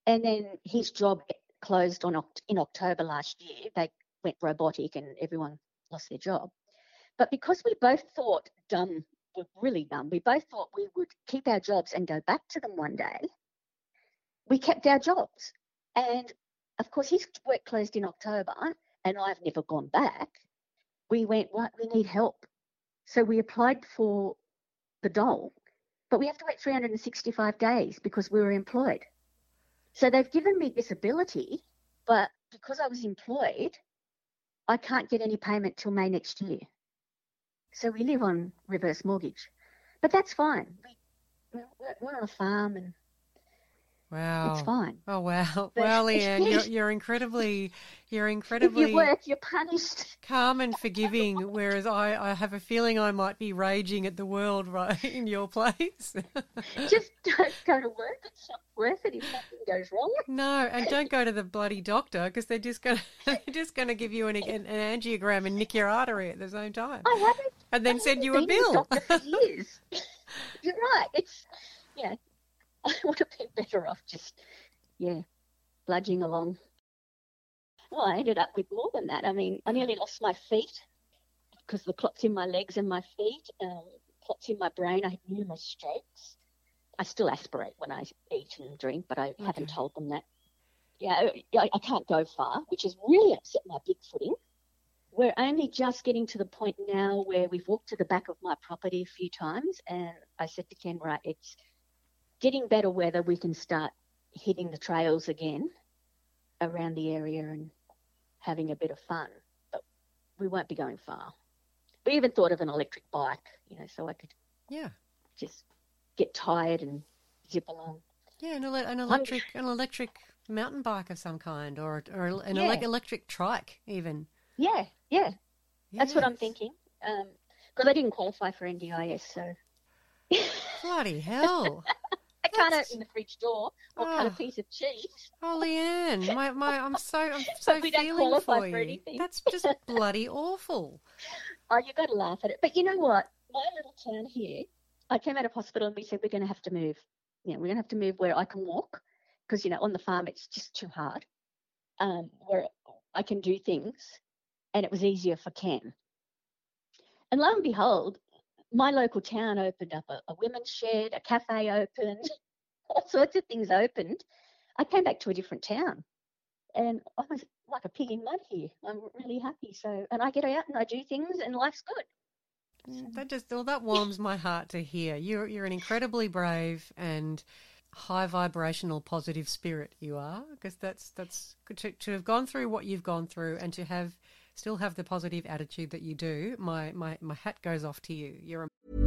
and then his job closed on in October last year. They went robotic and everyone lost their job. But because we both thought dumb, were really dumb, we both thought we would keep our jobs and go back to them one day. We kept our jobs. And of course, his work closed in October, and I've never gone back we went, we need help. So we applied for the dole, but we have to wait 365 days because we were employed. So they've given me disability, but because I was employed, I can't get any payment till May next year. So we live on reverse mortgage, but that's fine. We, we're on a farm and Wow. it's fine. Oh wow! But- Well, Leanne, you're, you're incredibly, you're [LAUGHS] If incredibly you work, you're punished. calm and forgiving. Whereas I, I have a feeling I might be raging at the world [LAUGHS] right in your place. [LAUGHS] Just don't go to work. It's not worth it if something goes wrong. no, and don't go to the bloody doctor because they're just gonna, they're just gonna give you an, an, an angiogram and nick your artery at the same time, I haven't. and then I send you a to the bill. doctor for years. You're right. It's yeah. I [LAUGHS] would have been better off just yeah, bludging along. Well, I ended up with more than that. I mean, I nearly lost my feet because the clots in my legs and my feet, um, clots in my brain. I had numerous strokes. I still aspirate when I eat and drink, but I haven't told them that. Yeah, I, I can't go far, which has really upset my big footing. We're only just getting to the point now where we've walked to the back of my property a few times, and I said to Ken, right, it's getting better weather. We can start hitting the trails again around the area and having a bit of fun, but we won't be going far. We even thought of an electric bike, you know, so I could Yeah, just get tired and zip along. yeah, an, ele- an electric, an electric mountain bike of some kind, or or an Yeah. elec electric trike, even. Yeah, yeah, that's what I'm thinking. Um, because I didn't qualify for NDIS, so Bloody hell! [LAUGHS] I can't That's- open the fridge door or cut a Oh. piece of cheese. Oh, Leanne, my, my, I'm so, I'm [LAUGHS] so feeling for for you. anything. That's [LAUGHS] just bloody awful. Oh, you've got to laugh at it. But you know what? My little town here, I came out of hospital and we said we're going to have to move. You know, we're going to have to move where I can walk because you know on the farm it's just too hard. Um, where I can do things, and it was easier for Ken. And lo and behold, my local town opened up a, a women's shed, a cafe opened, [LAUGHS] all sorts of things opened. I came back to a different town, and I was like a pig in mud here. I'm really happy. So, and I get out and I do things, and life's good. that just well, that warms my heart to hear. You're you're an incredibly brave and high vibrational positive spirit you are because that's that's to, to have gone through what you've gone through and to have still have the positive attitude that you do my my, my hat goes off to you you're a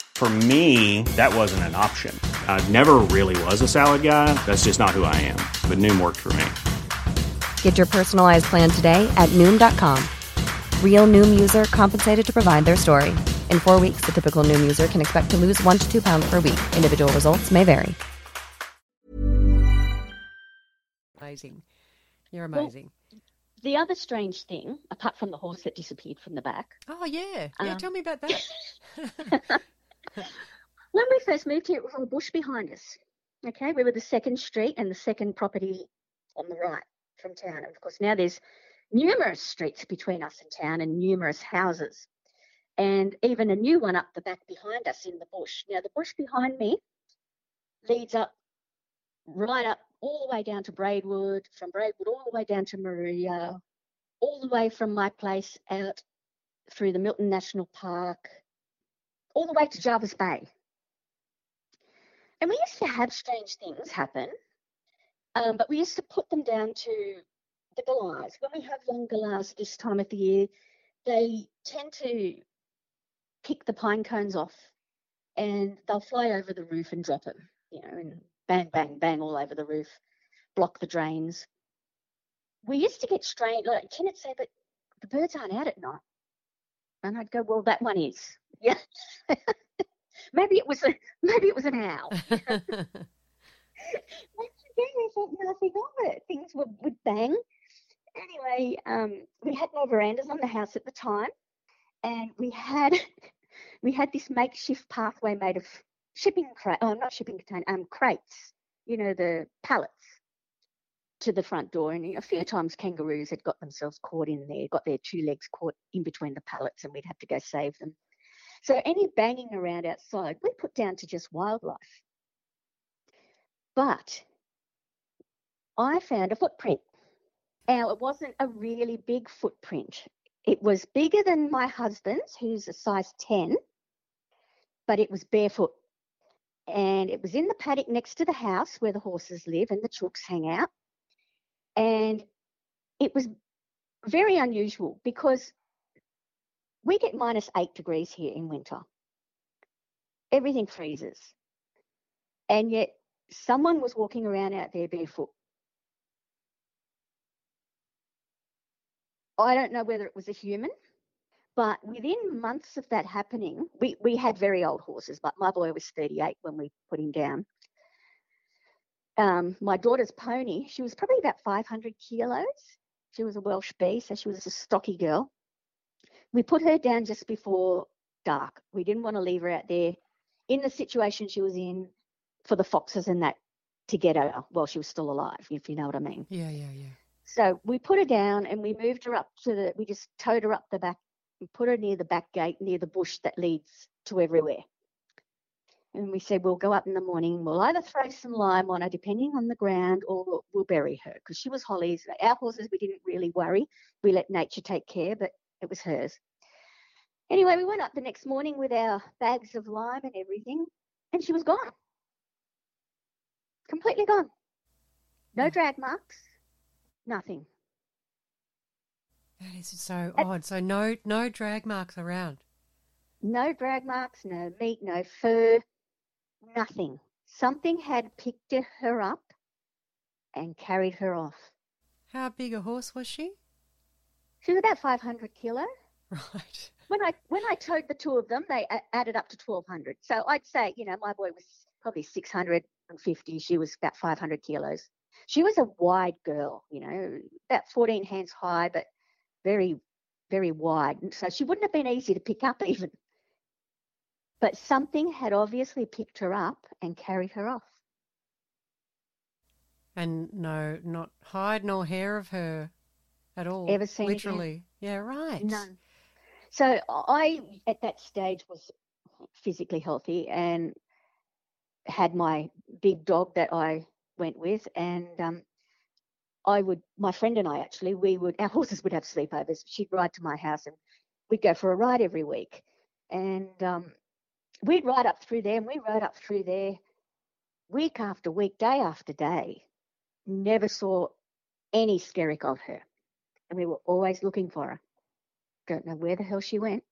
For me, that wasn't an option. I never really was a salad guy. That's just not who I am. But Noom worked for me. Get your personalized plan today at Noom.com. Real Noom user compensated to provide their story. In four weeks, the typical Noom user can expect to lose one to two pounds per week. Individual results may vary. amazing you're Well, amazing The other strange thing, apart from the horse that disappeared from the back, oh yeah yeah um, tell me about that [LAUGHS] [LAUGHS] when we first moved here, it was all bush behind us. Okay, we were the second street and the second property on the right from town. And of course, now there's numerous streets between us and town and numerous houses, and even a new one up the back behind us in the bush. Now, the bush behind me leads up right up all the way down to Braidwood, from Braidwood all the way down to Moruya, all the way from my place out through the Morton National Park, all the way to Jervis Bay. And we used to have strange things happen, um, but we used to put them down to the galahs. When we have long galahs this time of the year, they tend to pick the pine cones off and they'll fly over the roof and drop them, you know, and bang, bang, bang all over the roof, block the drains. We used to get strange, like, Kenneth say, but the birds aren't out at night. And I'd go, well, that one is. Yeah. [LAUGHS] maybe it was a maybe it was an owl. [LAUGHS] [LAUGHS] Once again, I thought nothing of it. Things would, would bang. Anyway, um, we had no verandas on the house at the time, and we had we had this makeshift pathway made of shipping crate. Oh, not shipping container. Um, crates. You know the pallets to the front door, and a few times kangaroos had got themselves caught in there, got their two legs caught in between the pallets, and we'd have to go save them. So any banging around outside, we put down to just wildlife. But I found a footprint. Now, it wasn't a really big footprint. It was bigger than my husband's, who's a size 10, but it was barefoot. And it was in the paddock next to the house where the horses live and the chooks hang out. And it was very unusual because we get minus eight degrees here in winter. Everything freezes. And yet someone was walking around out there barefoot. I don't know whether it was a human, but within months of that happening, we, we had very old horses, but my boy was 38 when we put him down. Um, my daughter's pony, she was probably about 500 kilos. She was a Welsh beast, so she was a stocky girl we put her down just before dark. We didn't want to leave her out there in the situation she was in for the foxes and that to get her while she was still alive, if you know what I mean. yeah yeah yeah So we put her down and we moved her up to the, we just towed her up the back and put her near the back gate, near the bush that leads to everywhere. And we said, we'll go up in the morning, we'll either throw some lime on her, depending on the ground, or we'll, bury her because she was Holly's. Our horses, we didn't really worry. We let nature take care, but it was hers. Anyway, we went up the next morning with our bags of lime and everything, and she was gone. Completely gone. No mm. drag marks, nothing. that is so odd so no no drag marks around No drag marks, no meat, no fur, nothing. Something had picked her up and carried her off. how big a horse was she She was about 500 kilo. right [LAUGHS] when I when I towed the two of them, they added up to twelve hundred. So I'd say, you know, my boy was probably six hundred and fifty. She was about five hundred kilos. She was a wide girl, you know, about fourteen hands high, but very, very wide. And so she wouldn't have been easy to pick up [LAUGHS] even. But something had obviously picked her up and carried her off. And no, not hide nor hair of her at all. Ever seen again? Literally. Yeah, right. None. So I, at that stage, was physically healthy and had my big dog that I went with, and um, I would, my friend and I actually, we would, our [LAUGHS] horses would have sleepovers. She'd ride to my house, and we'd go for a ride every week, and um, we'd ride up through there, and we rode up through there week after week, day after day. Never saw any skerrick of her, and we were always looking for her. Don't know where the hell she went.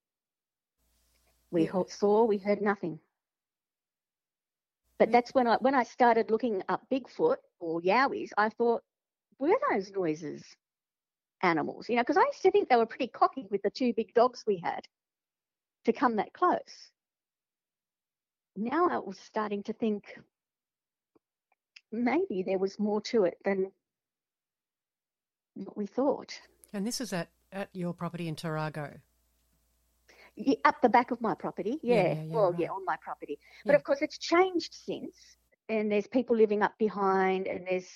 We Yeah. saw, we heard nothing. But mm. that's when I when I started looking up Bigfoot or Yowies, I thought, were those noises animals? You know, because I used to think they were pretty cocky with the two big dogs we had to come that close. Now I was starting to think maybe there was more to it than what we thought. And this is at, at your property in Tarago. Yeah, up the back of my property. Yeah, Yeah, yeah, well, right. yeah, on my property. But of course, it's changed since, and there's people living up behind, and there's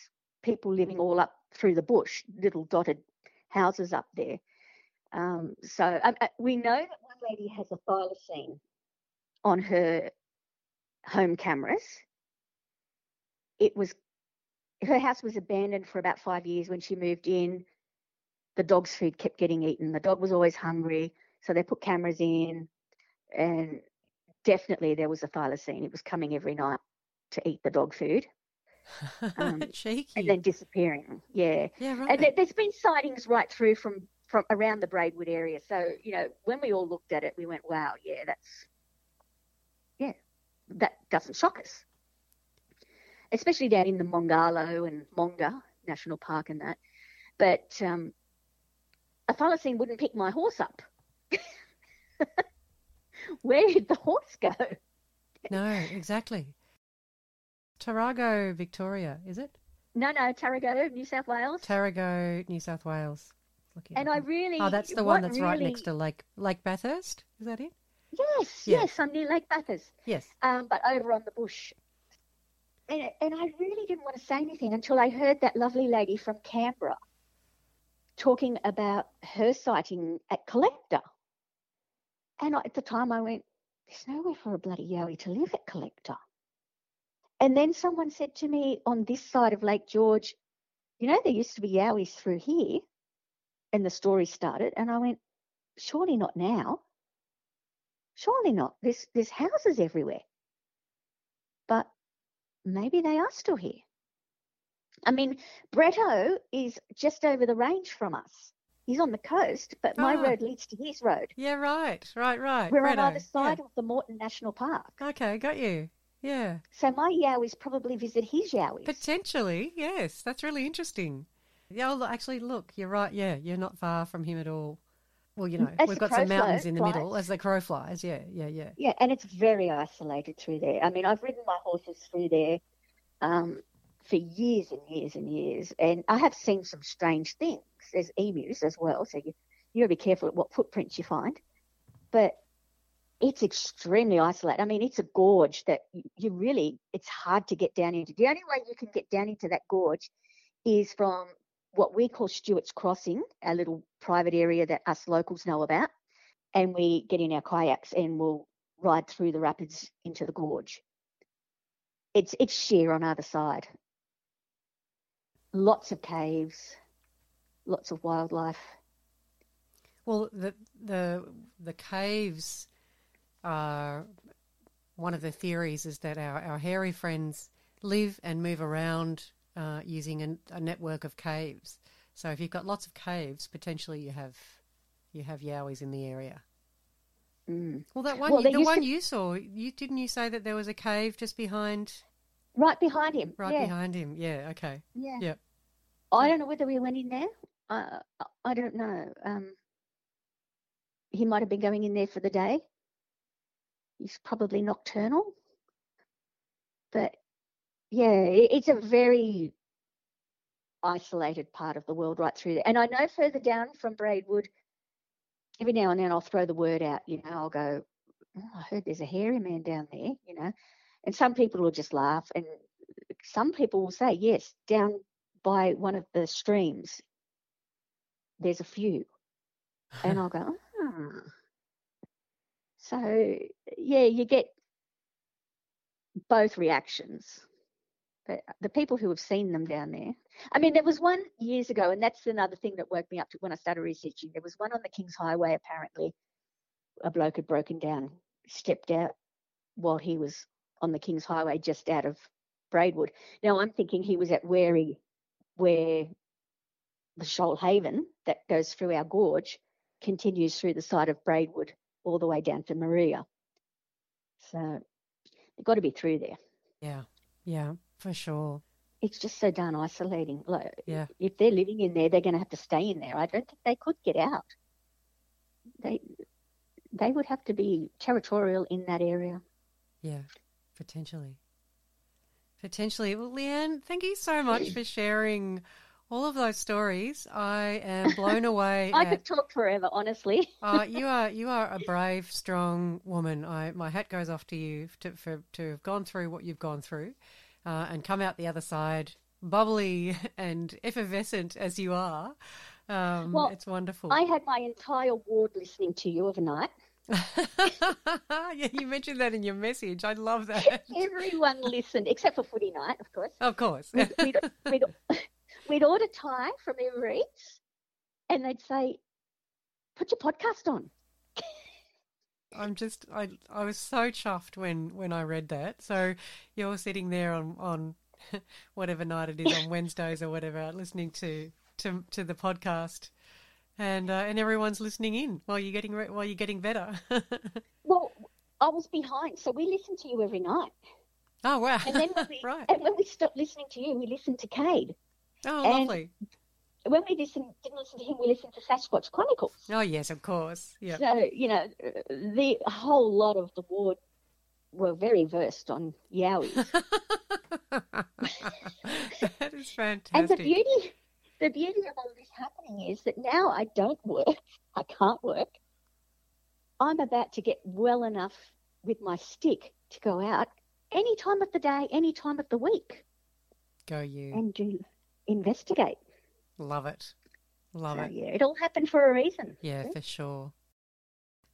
people living all up through the bush, little dotted houses up there. Um, so um, we know that one lady has a thylacine on her home cameras. It was her house was abandoned for about five years when she moved in. The dog's food kept getting eaten. The dog was always hungry. So they put cameras in, and definitely there was a thylacine. It was coming every night to eat the dog food Um, [LAUGHS] Cheeky. and then disappearing. Yeah, yeah, right. and there, there's been sightings right through from from around the Braidwood area. So you know, when we all looked at it, we went, "Wow, yeah, that's that doesn't shock us." Especially down in the Mongarlowe and Monga National Park and that. But um, a thylacine wouldn't pick my horse up. [LAUGHS] Where did the horse go? no, exactly. Tarago, Victoria, is it? No, no, Tarago, New South Wales. Tarago, New South Wales. Looking and I really. Oh, that's the one that's right next to Lake Lake Bathurst. Is that it? Yes, Yeah. yes, I'm near Lake Bathurst. Yes. um, but over on the bush. And, and I really didn't want to say anything until I heard that lovely lady from Canberra talking about her sighting at Collector. And I, at the time I went, there's nowhere for a bloody yowie to live at Collector. And then someone said to me on this side of Lake George, you know, there used to be yowies through here. And the story started. And I went, surely not now. Surely not. There's there's houses everywhere. But maybe they are still here. I mean, Bretto is just over the range from us. He's on the coast, but my Ah. road leads to his road. Yeah, right, right, right. We're on either side of the Morton National Park. Okay, got you. Yeah. So my yowies probably visit his yowies. Potentially, yes. That's really interesting. Yeah, well, actually, look, you're right. Yeah, you're not far from him at all. Well, you know, As we've got some mountains in the flies. middle as the crow flies. Yeah, yeah, yeah. Yeah, and it's very isolated through there. I mean, I've ridden my horses through there um, for years and years and years, and I have seen some strange things. There's emus as well, so you you got to be careful at what footprints you find. But it's extremely isolated. I mean, it's a gorge that you, you really it's hard to get down into. The only way you can get down into that gorge is from what we call Stewart's Crossing, a little private area that us locals know about and we get in our kayaks and we'll ride through the rapids into the gorge. It's it's sheer on either side. Lots of caves, lots of wildlife. Well, the the the caves are one of the theories is that our, our hairy friends live and move around uh, using a, a network of caves. So if you've got lots of caves, potentially you have you have yowies in the area. Mm. Well, that one Well, the one to- you saw, you didn't you say that there was a cave just behind Right behind him. right yeah. behind him? Yeah. Okay. Yeah. Yep. I don't know whether we went in there. Uh, I don't know. Um, he might have been going in there for the day. He's probably nocturnal. But yeah, it- it's a very isolated part of the world right through there. And I know further down from Braidwood, every now and then I'll throw the word out, you know, I'll go, oh, I heard there's a hairy man down there, you know. And some people will just laugh and some people will say, yes, down by one of the streams, there's a few. And I'll go, [LAUGHS] ah. So, yeah, you get both reactions. But uh, the people who have seen them down there, I mean, there was one years ago, and that's another thing that woke me up to when I started researching. There was one on the King's Highway, apparently. A bloke had broken down, stepped out while he was on the King's Highway just out of Braidwood. Now, I'm thinking he was at Warri, where the Shoalhaven that goes through our gorge continues through the side of Braidwood all the way down to Moruya. So they've got to be through there. Yeah, yeah, for sure. It's just so darn isolating. Like, Yeah. if they're living in there, they're going to have to stay in there. I don't think they could get out. They they would have to be territorial in that area. Yeah, potentially. Potentially. Well, Leanne, thank you so much for sharing all of those stories. I am blown away. [LAUGHS] I at- could talk forever, honestly. [LAUGHS] uh, you are you are a brave, strong woman. I my hat goes off to you to for to have gone through what you've gone through, uh, and come out the other side bubbly [LAUGHS] and effervescent as you are. Um, Well, it's wonderful. I had my entire ward listening to you overnight. [LAUGHS] yeah, you mentioned that in your message. I love that. [LAUGHS] Everyone listened, except for footy night, of course. Of course. We'd, we'd, we'd, we'd order Thai from Eats, and they'd say, "Put your podcast on." I'm just I I was so chuffed when when I read that. So you're sitting there on on [LAUGHS] whatever night it is on [LAUGHS] Wednesdays or whatever, listening to to to the podcast, and uh, and everyone's listening in while you're getting re- while you're getting better. [LAUGHS] Well, I was behind, so we listened to you every night. oh wow! And then when we, right. and when we stopped listening to you, we listened to Cade. Oh, and- lovely. When we listened, didn't listen to him, we listened to Sasquatch Chronicles. Oh yes, of course. Yeah. So you know, the whole lot of the ward were very versed on Yowies. [LAUGHS] that is fantastic. And the beauty, the beauty of all this happening is that now I don't work. [LAUGHS] I can't work. I'm about to get well enough with my stick to go out any time of the day, any time of the week, Go you. and to investigate. Love it. Love So, it. yeah, it all happened for a reason. Yeah, for sure.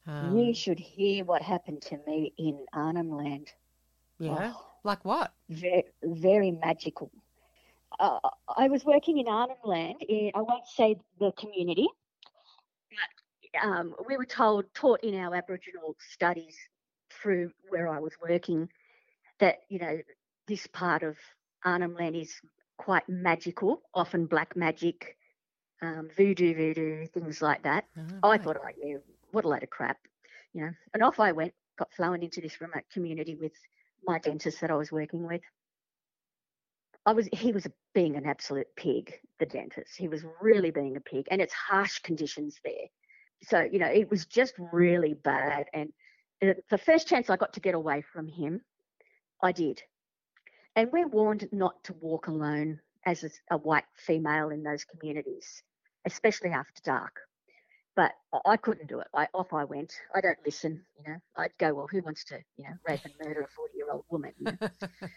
Um, you should hear what happened to me in Arnhem Land. yeah. Oh. Like what? very, very magical. Uh, I was working in Arnhem Land. In, I won't say the community, but um, we were told, taught in our Aboriginal studies through where I was working, that you know this part of Arnhem Land is quite magical, often black magic, um, voodoo, voodoo, things like that. Oh, I right. thought, oh, yeah, what a load of crap, you know. And off I went, got flown into this remote community with my dentist that I was working with. I was he was being an absolute pig, the dentist. He was really being a pig, and it's harsh conditions there. So you know, it was just really bad. And uh, the first chance I got to get away from him, I did. And we're warned not to walk alone as a, a white female in those communities, especially after dark. But I- couldn't do it. I, off I went. I don't listen. You know, I'd go. Well, who wants to, you know, rape and murder a forty-year-old woman? You know? [LAUGHS]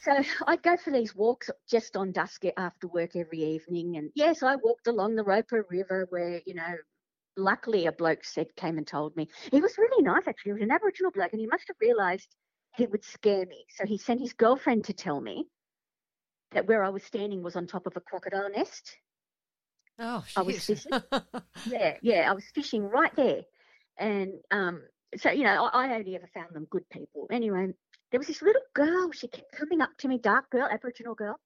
So I'd go for these walks just on dusk after work every evening. And yes, I walked along the Roper River where, you know, luckily a bloke said, came and told me. He was really nice, actually. He was an Aboriginal bloke and he must have realised he would scare me. So he sent his girlfriend to tell me that where I was standing was on top of a crocodile nest. Oh, I was fishing. [LAUGHS] Yeah, yeah, I was fishing right there. And um, so, you know, I, I only ever found them good people. Anyway, there was this little girl. She kept coming up to me, dark girl, Aboriginal girl,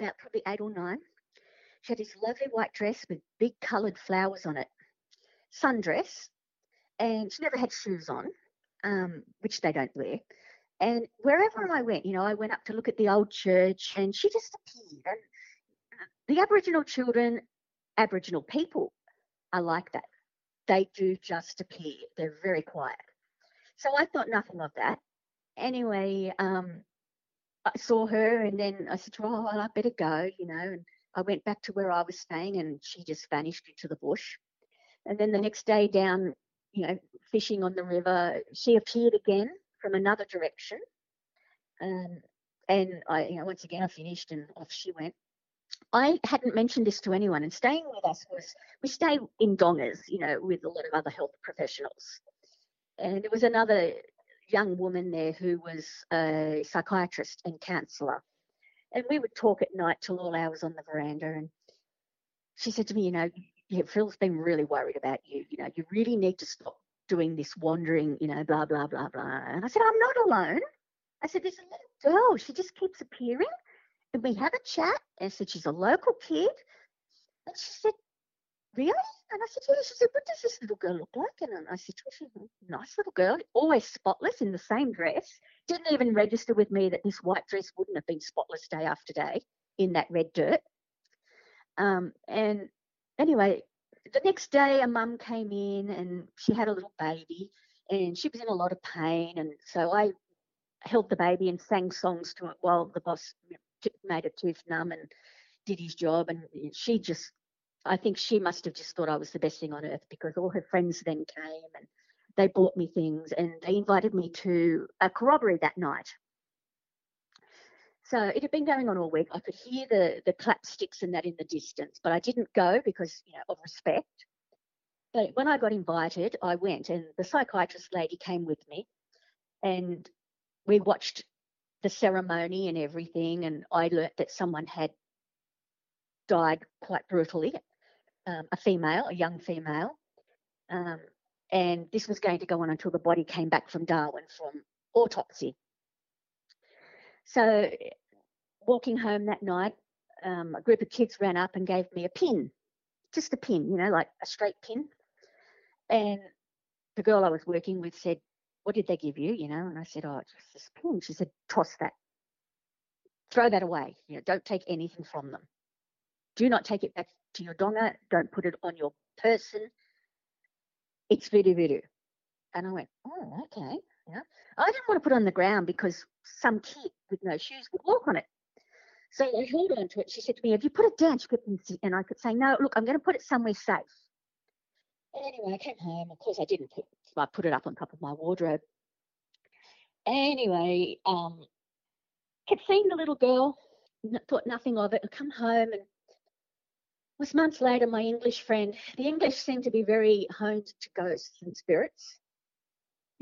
about probably eight or nine. She had this lovely white dress with big coloured flowers on it, sundress, and she never had shoes on, um, which they don't wear. And wherever I went, you know, I went up to look at the old church, and she just appeared. And uh, the Aboriginal children, Aboriginal people, are like that. they do just appear. They're very quiet. So I thought nothing of that. Anyway, um, I saw her and then I said, well, I better go, you know. And I went back to where I was staying and she just vanished into the bush. And then the next day down, you know, fishing on the river, she appeared again from another direction. Um, and I, you know, once again, I finished and off she went. I hadn't mentioned this to anyone, and staying with us was we stayed in dongas, you know, with a lot of other health professionals. And there was another young woman there who was a psychiatrist and counsellor. And we would talk at night till all hours on the veranda. And she said to me, You know, yeah, Phil's been really worried about you. You know, you really need to stop doing this wandering, you know, blah, blah, blah, blah. And I said, I'm not alone. I said, There's a little girl. She just keeps appearing. And we have a chat. And I said, She's a local kid. And she said, Really? And I said, Yeah. She said, What does this little girl look like? And I said, She's a nice little girl, always spotless in the same dress. Didn't even register with me that this white dress wouldn't have been spotless day after day in that red dirt. Um, and anyway, the next day, a mum came in and she had a little baby and she was in a lot of pain. And so I held the baby and sang songs to it while the boss made a tooth numb and did his job. And she just, I think she must have just thought I was the best thing on earth because all her friends then came and they bought me things and they invited me to a corroboree that night. So it had been going on all week. I could hear the the clapsticks and that in the distance, but I didn't go because you know of respect. But when I got invited, I went, and the psychiatrist lady came with me, and we watched the ceremony and everything. And I learnt that someone had died quite brutally, um, a female, a young female, um, and this was going to go on until the body came back from Darwin from autopsy. So walking home that night, um, a group of kids ran up and gave me a pin, just a pin, you know, like a straight pin. And the girl I was working with said, What did they give you? You know, and I said, Oh, just this pin. She said, Toss that. Throw that away. You know, don't take anything from them. Do not take it back to your donga. Don't put it on your person. It's voodoo voodoo. And I went, Oh, okay. Yeah. I didn't want to put it on the ground because some kid with no shoes would walk on it. So I held on to it. She said to me, Have you put it down? She could, and I could say, No, look, I'm going to put it somewhere safe. Anyway, I came home. Of course, I didn't put, I put it up on top of my wardrobe. Anyway, um, kept seeing the little girl, thought nothing of it. I come home and was months later, my English friend, the English seem to be very honed to ghosts and spirits.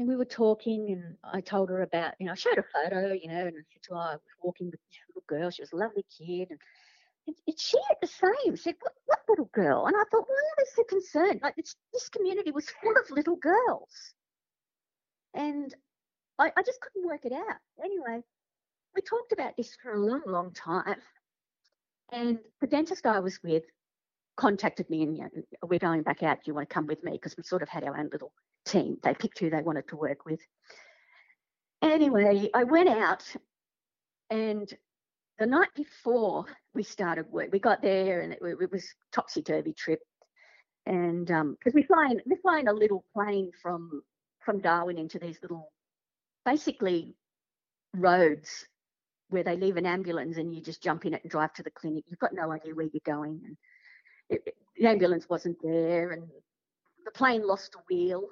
And we were talking, and I told her about, you know, I showed a photo, you know, and I said her, I was walking with this little girl. She was a lovely kid. And, and, and she had the same. Said, what, what little girl? And I thought, why are they so concerned? Like, this, this community was full of little girls. And I, I just couldn't work it out. Anyway, we talked about this for a long, long time. And the dentist I was with contacted me and, you know, we're going back out. Do you want to come with me? Because we sort of had our own little team. They picked who they wanted to work with. Anyway, I went out and the night before we started work, we got there and it, it was topsy turvy trip. And because um, we fly in, we fly in a little plane from from Darwin into these little, basically, roads where they leave an ambulance and you just jump in it and drive to the clinic. You've got no idea where you're going. And it, the ambulance wasn't there, and the plane lost a wheel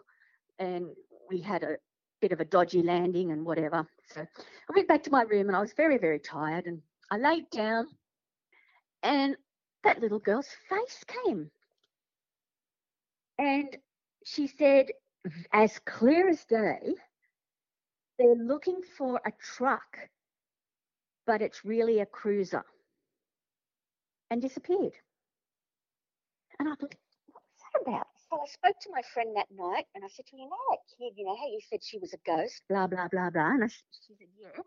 and we had a bit of a dodgy landing and whatever. So I went back to my room and I was very, very tired and I laid down and that little girl's face came. And she said, as clear as day, they're looking for a truck, but it's really a cruiser. And disappeared. And I thought, what's that about? So I spoke to my friend that night and I said to her, you know that kid, you know how you said she was a ghost, blah, blah, blah, blah. And I, she said, yeah.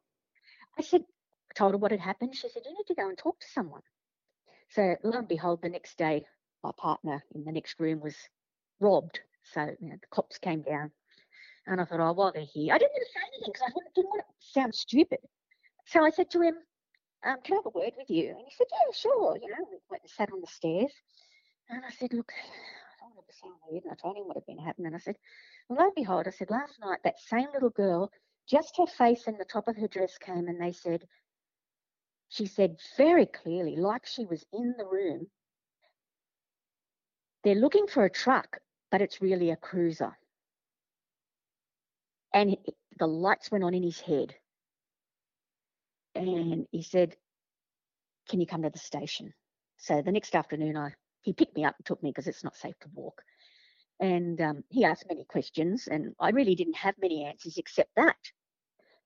I said, I told her what had happened. She said, you need to go and talk to someone. So lo and behold, the next day, my partner in the next room was robbed. So you know, the cops came down. And I thought, oh, while they're here, I didn't want to say anything because I didn't want to sound stupid. So I said to him, um, can I have a word with you? And he said, yeah, sure. You know, we went and sat on the stairs. And I said, look, was so weird. And I told him what had been happening. And I said, lo and behold, I said, last night that same little girl, just her face and the top of her dress came and they said, she said very clearly, like she was in the room, they're looking for a truck, but it's really a cruiser. And the lights went on in his head. And he said, Can you come to the station? So the next afternoon, I he picked me up and took me because it's not safe to walk. And um, he asked many questions, and I really didn't have many answers except that.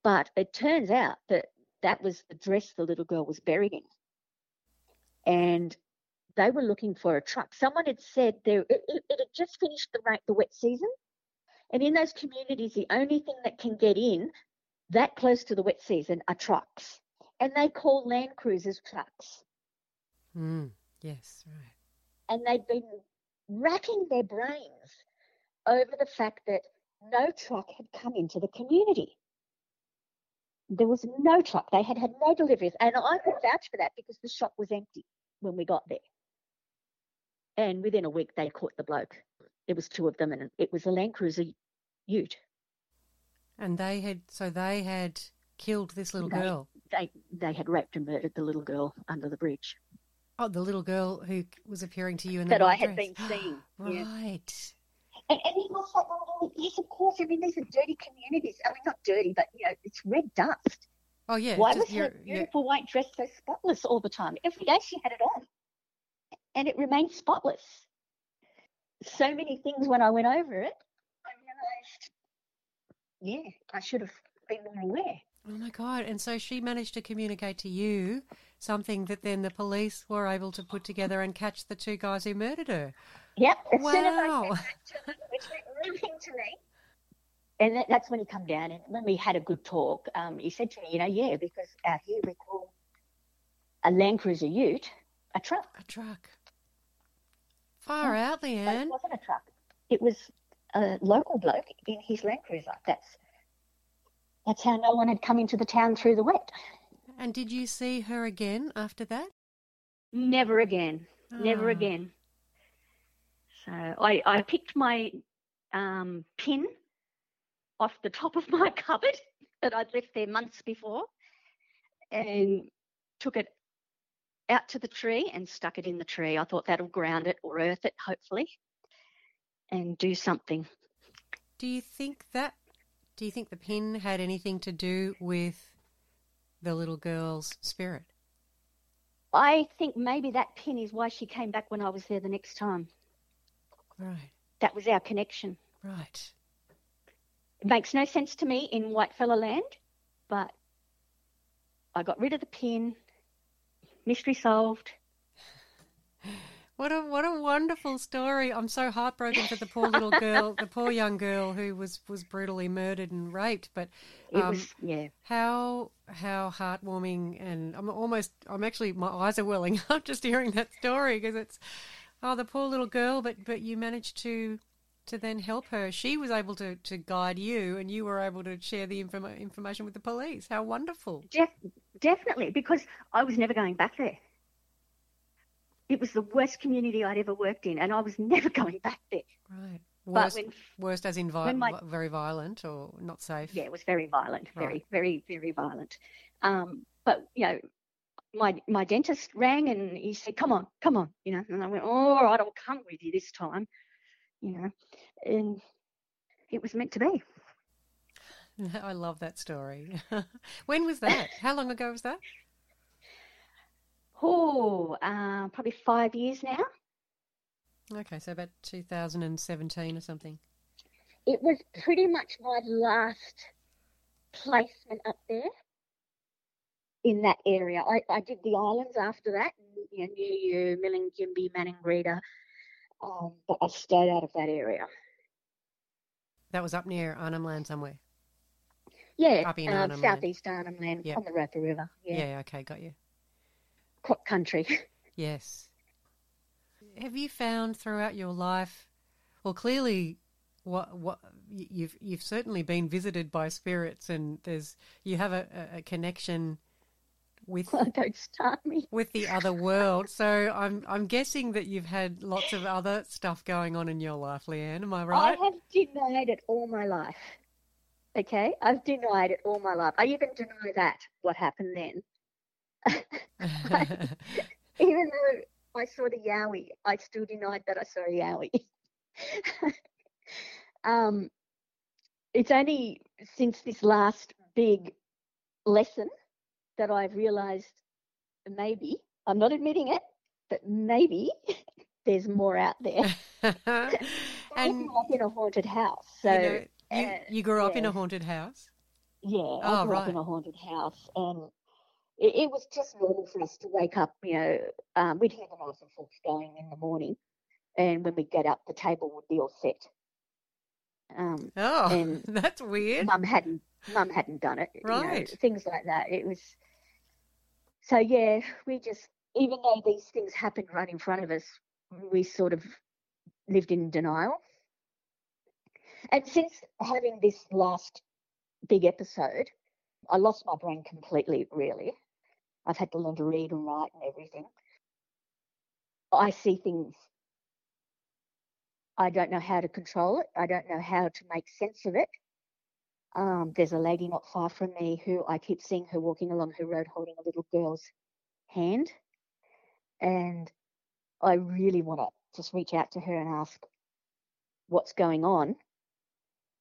But it turns out that that was the dress the little girl was buried in. And they were looking for a truck. Someone had said there it, it, it had just finished the the wet season, and in those communities, the only thing that can get in that close to the wet season are trucks, and they call Land Cruisers trucks. Mm, yes, right. And they'd been racking their brains over the fact that no truck had come into the community. There was no truck. They had had no deliveries, and I could vouch for that because the shop was empty when we got there. And within a week, they caught the bloke. It was two of them, and it was a Land Cruiser Ute. And they had, so they had killed this little They- girl. They they had raped and murdered the little girl under the bridge Oh, the little girl who was appearing to you in that I had dress. been seeing. [GASPS] Yeah. Right. And, and he was like, well, yes, of course. I mean, these are dirty communities. I mean, not dirty, but you know, it's red dust. Oh, yeah. Why was her beautiful white dress so spotless all the time? Every day she had it on, and it remained spotless. So many things when I went over it, I realised, yeah, I should have been more aware. Oh my God. And so she managed to communicate to you something that then the police were able to put together and catch the two guys who murdered her. Yep. As soon as I Wow. said that to him, which meant nothing to me. And that, that's when he come down and when we had a good talk, um, he said to me, you know, yeah, because out here we call a Land Cruiser Ute a truck. A truck. Far out, But it wasn't a truck. It was a local bloke in his Land Cruiser. That's that's how no one had come into the town through the wet. And did you see her again after that? Never again. Never Ah. again. So I, I picked my um, pin off the top of my [LAUGHS] cupboard that I'd left there months before and took it out to the tree and stuck it in the tree. I thought that'll ground it or earth it, hopefully, and do something. Do you think that, do you think the pin had anything to do with the little girl's spirit? I think maybe that pin is why she came back when I was there the next time. Right, That was our connection. right. It makes no sense to me in Whitefella land, but I got rid of the pin. Mystery solved. What a what a wonderful story! I'm so heartbroken for the poor little girl, the poor young girl who was was brutally murdered and raped. But um, was yeah. how how heartwarming, and I'm almost I'm actually my eyes are welling [LAUGHS] up just hearing that story because it's oh the poor little girl. But but you managed to to then help her. She was able to to guide you, and you were able to share the informa- information with the police. How wonderful! Def- definitely, because I was never going back there. It was the worst community I'd ever worked in, and I was [LAUGHS] never going back there. Right. Worst, when- worst as in vi- my- very violent or not safe. Yeah, it was very violent, very, Right. very, very violent. Um, but you know, my my dentist rang and he said, "Come on, come on," you know, and I went, "All right, I'll come with you this time," you know, and it was meant to be. [LAUGHS] I love that story. [LAUGHS] when was that? How long ago was that? Oh, uh, probably five years now. Okay, so about 2017 or something. It was pretty much my last placement up there in that area. I, I did the islands after that, you know, New Year, Milingimbi, Maningrida, um, but I stayed out of that area. That was up near Arnhem Land somewhere. Yeah, Up in um, Arnhem Land. southeast Arnhem Land Yep. on the Roper River. Yeah. Yeah, okay, got you. Crop country. [LAUGHS] Yes. Have you found throughout your life, well, clearly, what what you've you've certainly been visited by spirits, and there's you have a, a- connection with [LAUGHS] don't start me. with the other world. So I'm I'm guessing that you've had lots of other stuff going on in your life, Leanne. Am I right? I have denied it all my life. Okay, I've denied it all my life. I even deny that what happened then. [LAUGHS] even though I saw the yowie, I still denied that I saw a yowie. [LAUGHS] um, it's only since this last big lesson that I've realised maybe I'm not admitting it, but maybe [LAUGHS] there's more out there. I and grew up in a haunted house, so you, know, you, uh, you grew up in a haunted house. Yeah, I Oh, grew up in a haunted house, and it, it was just normal for us to wake up. You know, um, we'd hear the knife and forks going in the morning, and when we get up, the table would be all set. Um, Oh, And [LAUGHS] that's weird. Mum hadn't, Mum hadn't done it. you know, Right. things like that. It was so yeah. We just, even though these things happened right in front of us, we sort of lived in denial. And since having this last big episode, I lost my brain completely, really. I've had to learn to read and write and everything. I see things. I don't know how to control it. I don't know how to make sense of it. Um, there's a lady not far from me who I keep seeing her walking along her road holding a little girl's hand. And I really want to just reach out to her and ask what's going on.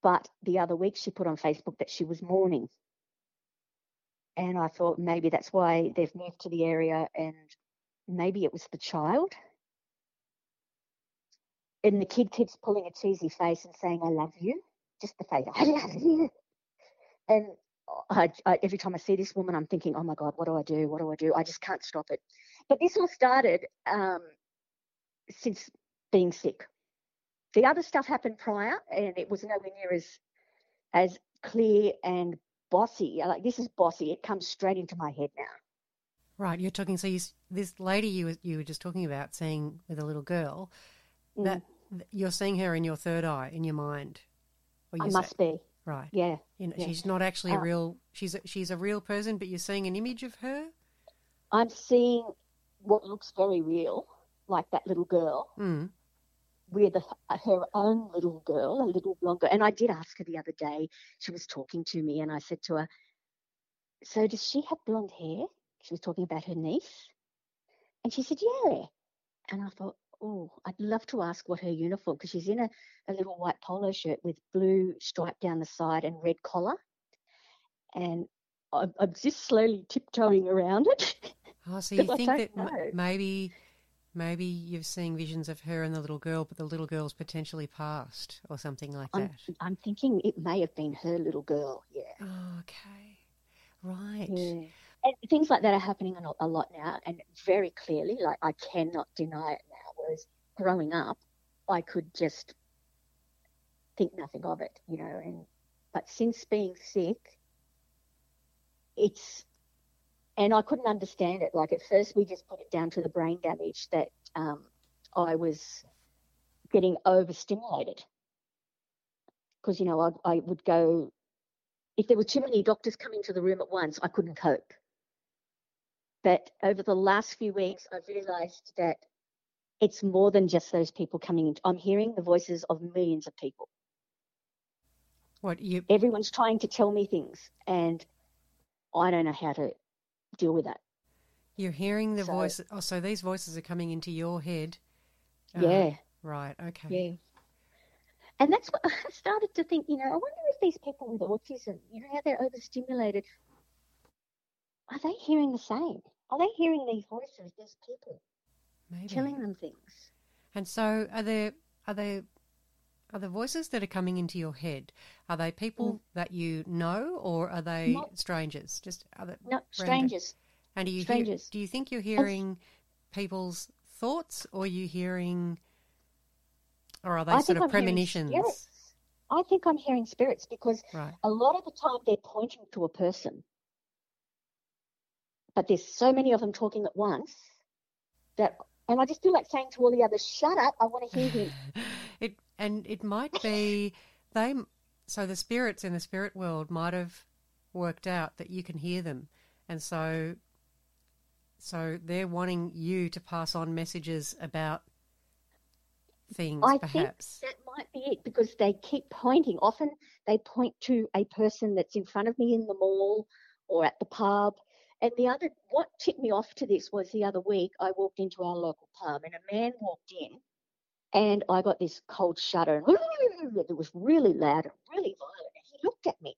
But the other week she put on Facebook that she was mourning. And I thought maybe that's why they've moved to the area and maybe it was the child. And the kid keeps pulling a cheesy face and saying, I love you. Just the face, I love you. And I, I, every time I see this woman, I'm thinking, oh my God, what do I do? What do I do? I just can't stop it. But this all started um, since being sick. The other stuff happened prior, and it was nowhere near as as clear and bossy. Like this is bossy. It comes straight into my head now. Right, you're talking. So you, this lady you were, you were just talking about, seeing with a little girl, Mm. that you're seeing her in your third eye, in your mind. Or I you must be. right. Yeah. You know, yeah. she's not actually a Uh, real. She's a, she's a real person, but you're seeing an image of her. I'm seeing what looks very real, like that little girl Mm. With a, her own little girl, a little blonde girl. And I did ask her the other day. She was talking to me, and I said to her, "So does she have blonde hair?" She was talking about her niece, and she said, "Yeah." And I thought, "Oh, I'd love to ask what her uniform because she's in a, a little white polo shirt with blue stripe down the side and red collar." And I'm, I'm just slowly tiptoeing around it. Oh, so [LAUGHS] you think that m- maybe maybe you're seeing visions of her and the little girl, but the little girl's potentially passed or something like I'm, that. I'm thinking it may have been her little girl. Yeah. Oh, okay. Right. Yeah. And things like that are happening a lot- a lot now, and very clearly, like I cannot deny it now. Whereas growing up, I could just think nothing of it, you know. And but since being sick, it's and I couldn't understand it. Like at first, we just put it down to the brain damage that um, I was getting overstimulated because you know I, I would go if there were too many doctors coming to the room at once, I couldn't cope. But over the last few weeks, I've realized that it's more than just those people coming in. I'm hearing the voices of millions of people. What you? Everyone's trying to tell me things, and I don't know how to deal with that. You're hearing the So- voice. Oh, so these voices are coming into your head. Uh, Yeah. Right. Okay. Yeah. And that's what [LAUGHS] I started to think, you know, I wonder if these people with autism, you know, how they're overstimulated, are they hearing the same? Are they hearing these voices, these people Maybe. telling them things? And so, are there are there are the voices that are coming into your head? Are they people mm. that you know, or are they No. strangers? Just other No, strangers. And do you hear, Strangers. do you think you're hearing people's thoughts, or are you hearing, or are they I sort of I'm premonitions? I think I'm hearing spirits because Right. a lot of the time they're pointing to a person. But there's so many of them talking at once that, and I just feel like saying to all the others, shut up, I want to hear him. [LAUGHS] And it might be they. So the spirits in the spirit world might have worked out that you can hear them, and so So they're wanting you to pass on messages about things, I perhaps. think that might be it because they keep pointing. Often they point to a person that's in front of me in the mall or at the pub. And the other, what tipped me off to this was the other week I walked into our local pub and a man walked in and I got this cold shudder and [LAUGHS] it was really loud and really violent. And he looked at me.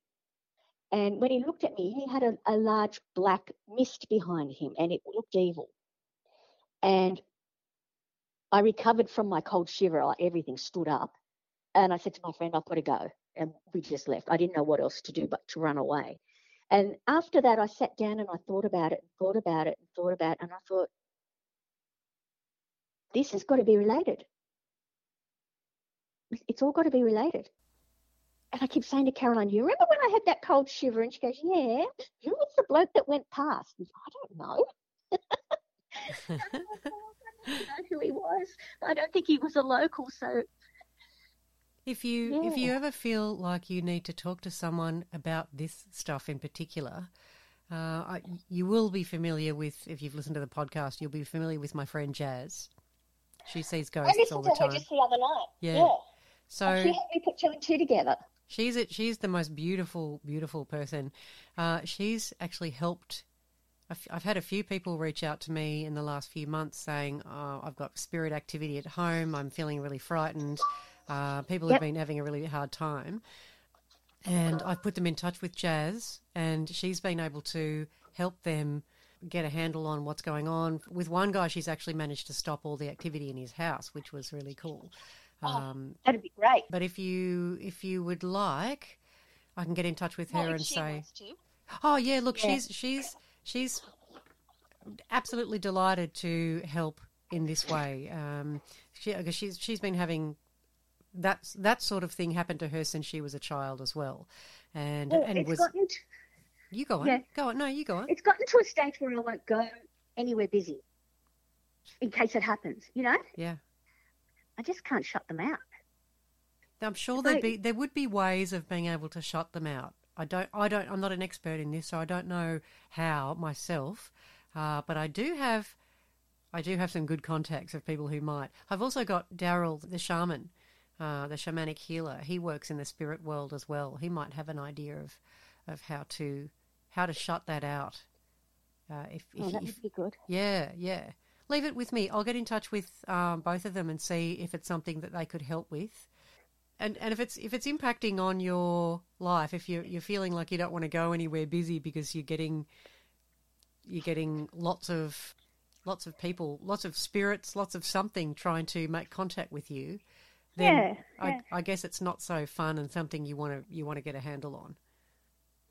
And when he looked at me, he had a, a large black mist behind him and it looked evil. And I recovered from my cold shiver. Everything stood up. And I said to my friend, I've got to go. And we just left. I didn't know what else to do but to run away. And after that, I sat down and I thought about it and thought about it and thought about it. And I thought, this has got to be related. It's all got to be related. And I keep saying to Caroline, you remember when I had that cold shiver? And she goes, yeah. Who was the bloke that went past? And I don't know. [LAUGHS] I don't know who he was. I don't think he was a local. So If you if you ever feel like you need to talk to someone about this stuff in particular, uh, I, you will be familiar with if you've listened to the podcast. You'll be familiar with my friend Jazz. She sees ghosts all the time. just the other night. Yeah. yeah. So she helped me put two and two together. She's a, she's the most beautiful, beautiful person. Uh, she's actually helped. I've, I've had a few people reach out to me in the last few months saying, oh, "I've got spirit activity at home. I'm feeling really frightened." Uh, people have been having a really hard time, and I've put them in touch with Jazz, and she's been able to help them get a handle on what's going on. With one guy, she's actually managed to stop all the activity in his house, which was really cool. Um, That'd be great. but if you if you would like, I can get in touch with her Well, if and say. "Oh yeah, look, Yeah. she's she's she's absolutely delighted to help in this way. Um, she, because she's she's been having that that sort of thing happen to her since she was a child as well, and Well, and it's was gotten to, you go on, yeah. go on, no, you go on. it's gotten to a stage where I won't go anywhere busy in case it happens. You know, Yeah. I just can't shut them out. I'm sure there'd be there would be ways of being able to shut them out. I don't I don't I'm not an expert in this, so I don't know how myself. Uh, but I do have I do have some good contacts of people who might. I've also got Daryl, the shaman, uh, the shamanic healer. He works in the spirit world as well. He might have an idea of of how to how to shut that out. Uh, if, Oh, if, that if would be good. yeah, yeah. Leave it with me. I'll get in touch with um, both of them and see if it's something that they could help with. And and if it's if it's impacting on your life, if you're you're feeling like you don't want to go anywhere busy because you're getting you're getting lots of lots of people, lots of spirits, lots of something trying to make contact with you, then Yeah, I, yeah. I guess it's not so fun and something you want to you want to get a handle on.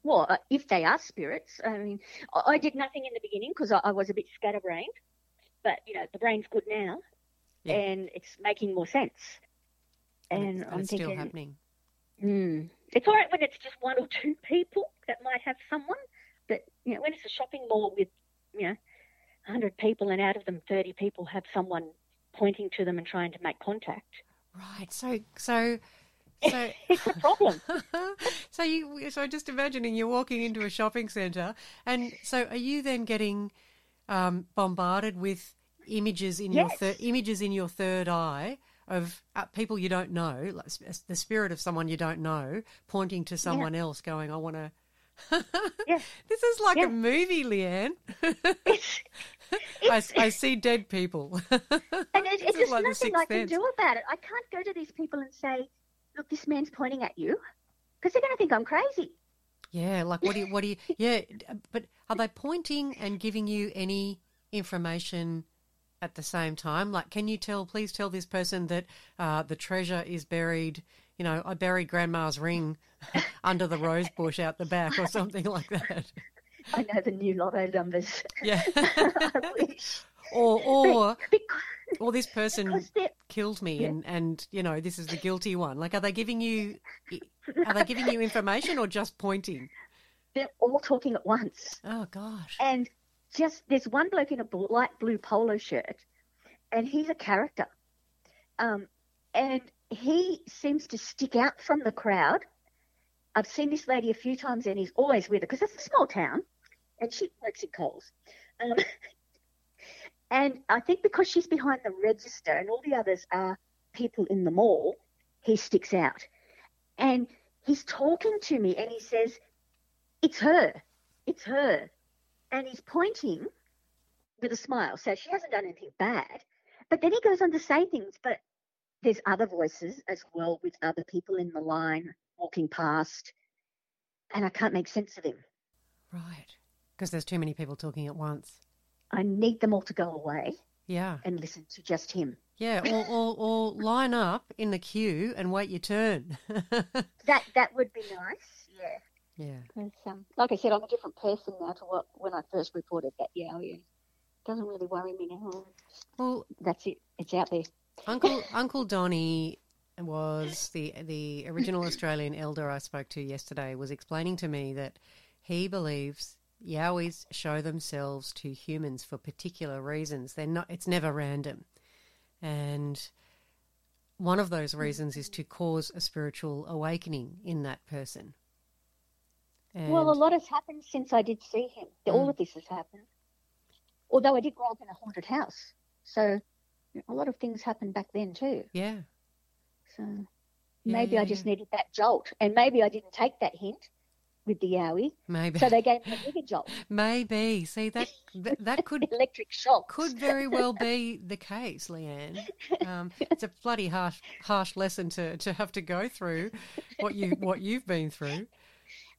Well, uh, if they are spirits, I mean, I, I did nothing in the beginning because I, I was a bit scatterbrained, but you know, the brain's good now, Yeah. and it's making more sense. And, And, it's, I'm it's thinking, still happening. Hmm. It's all right when it's just one or two people that might have someone, but you know, when it's a shopping mall with you know, hundred people and out of them thirty people have someone pointing to them and trying to make contact. Right. So so [LAUGHS] so It's a problem. [LAUGHS] so you so just imagining you're walking into a shopping centre and so are you then getting um, bombarded with images in your thir- images in your third eye of uh, people you don't know like the spirit of someone you don't know pointing to someone else going I want to [LAUGHS] Yeah. This is like Yeah. a movie, Leanne. [LAUGHS] It's, [LAUGHS] I, it's, I see dead people. and it, it's just like nothing I can do about it. I can't go to these people and say, "Look, this man's pointing at you," because they're going to think I'm crazy. Yeah, like what do you, what do you, [LAUGHS] yeah, but are they pointing and giving you any information at the same time? Like, can you tell, please tell this person that uh, the treasure is buried, you know, I buried grandma's ring [LAUGHS] under the rose bush out the back or something like that. I know the new lotto numbers. Yeah. [LAUGHS] I wish. or, or, Because, or this person killed me and, and, you know, this is the guilty one. Like, are they giving you, [LAUGHS] are they giving you information or just pointing? they're all talking at once. Oh, gosh. And just there's one bloke in a light blue polo shirt, and he's a character. Um, and he seems to stick out from the crowd. I've seen this lady a few times, and he's always with her because it's a small town, and she works in Coles. Um, And I think because she's behind the register and all the others are people in the mall, he sticks out. And he's talking to me and he says, It's her. It's her. And he's pointing with a smile. So she hasn't done anything bad. But then he goes on to say things, but there's other voices as well with other people in the line walking past. And I can't make sense of him. Right. Because there's too many people talking at once. I need them all to go away Yeah. and listen to just him. Yeah, or, or, or line up in the queue and wait your turn. [LAUGHS] That that would be nice. Yeah. yeah. Um, like I said, I'm a different person now to what when I first reported that. Yeah, yeah. Doesn't really worry me now. Well, That's it. It's out there. Uncle [LAUGHS] Uncle Donny was the the original Australian elder I spoke to yesterday was explaining to me that he believes Yowies show themselves to humans for particular reasons. They're not it's never random. And one of those reasons is to cause a spiritual awakening in that person. And Well, a lot has happened since I did see him. All mm. of this has happened. Although I did grow up in a haunted house, so a lot of things happened back then too. yeah. So Yeah, maybe yeah, I just yeah. needed that jolt, and maybe I didn't take that hint with the Yowie, Maybe so they gave him a bigger jolt, [LAUGHS] maybe. See that that, that could [LAUGHS] electric shock. could very well be the case, Leanne. Um, it's a bloody harsh, harsh lesson to, to have to go through what you what you've been through.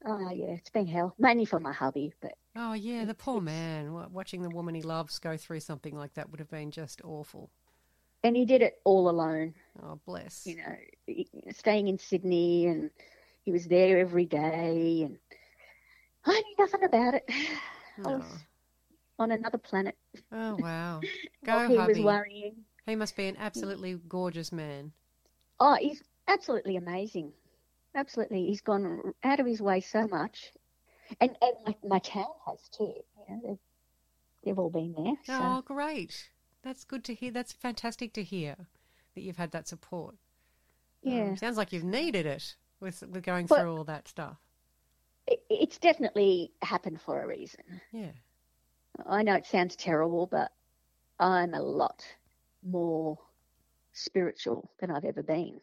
Oh yeah, it's been hell, mainly for my hubby, but Oh yeah, the poor man watching the woman he loves go through something like that would have been just awful. and he did it all alone. Oh bless. you know, staying in Sydney and he was there every day and I knew nothing about it. [SIGHS] I was on another planet. Oh wow, [LAUGHS] go he was hubby. worrying. He must be an absolutely gorgeous man. Oh, he's absolutely amazing. Absolutely. He's gone out of his way so much. And, and my, my town has too. You know, they've, they've all been there. So. Oh great, that's good to hear. That's fantastic to hear that you've had that support. yeah. Um, sounds like you've needed it with with going But- through all that stuff. It, it's definitely happened for a reason. Yeah. I know it sounds terrible, but I'm a lot more spiritual than I've ever been.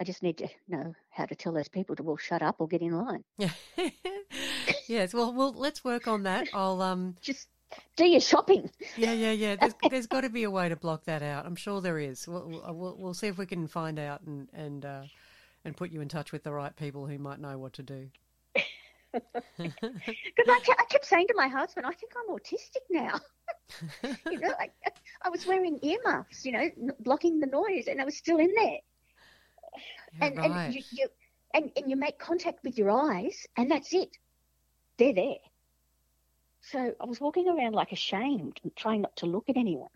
I just need to know how to tell those people to all shut up or get in line. Yeah. [LAUGHS] yes. Well, well, let's work on that. I'll um. [LAUGHS] Just do your shopping. Yeah, yeah, yeah. There's [LAUGHS] there's got to be a way to block that out. I'm sure there is. We'll we'll, we'll, we'll see if we can find out and and uh, and put you in touch with the right people who might know what to do. Because I, ke- I kept saying to my husband, I think I'm autistic now. [LAUGHS] you know, I, I was wearing earmuffs, you know, blocking the noise, and I was still in there. Yeah, and right. and you, you and, and you make contact with your eyes, and that's it. They're there. So I was walking around like ashamed, trying not to look at anyone.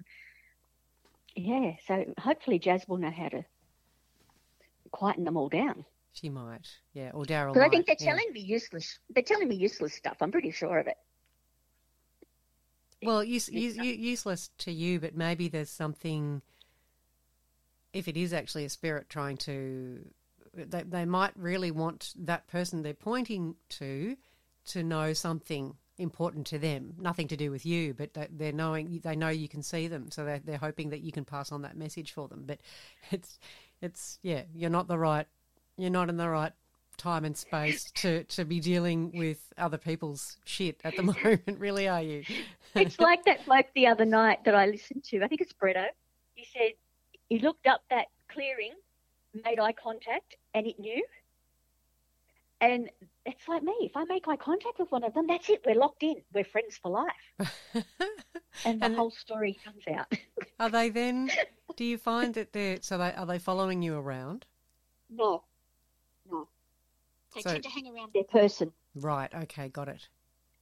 Yeah. So hopefully Jazz will know how to quieten them all down. She might. Yeah. Or Daryl. Because I think they're yeah. telling me useless. They're telling me useless stuff. I'm pretty sure of it. Well, use, use, useless to you, but maybe there's something. If it is actually a spirit trying to, they, they might really want that person they're pointing to to know something important to them. Nothing to do with you, but they, they're knowing they know you can see them, so they're they're hoping that you can pass on that message for them. But [LAUGHS] it's it's yeah, you're not the right, you're not in the right time and space to to be dealing with other people's shit at the [LAUGHS] moment. Really, are you? It's like that bloke the other night that I listened to. I think it's Bretto. He said he looked up that clearing, made eye contact, and it knew. And it's like me. If I make eye contact with one of them, that's it. We're locked in. We're friends for life. [LAUGHS] And the And- whole story comes out. [LAUGHS] Are they then? [LAUGHS] Do you find that they're so? They are they following you around? no, no. They So- tend to hang around their person, Right. Okay. Got it.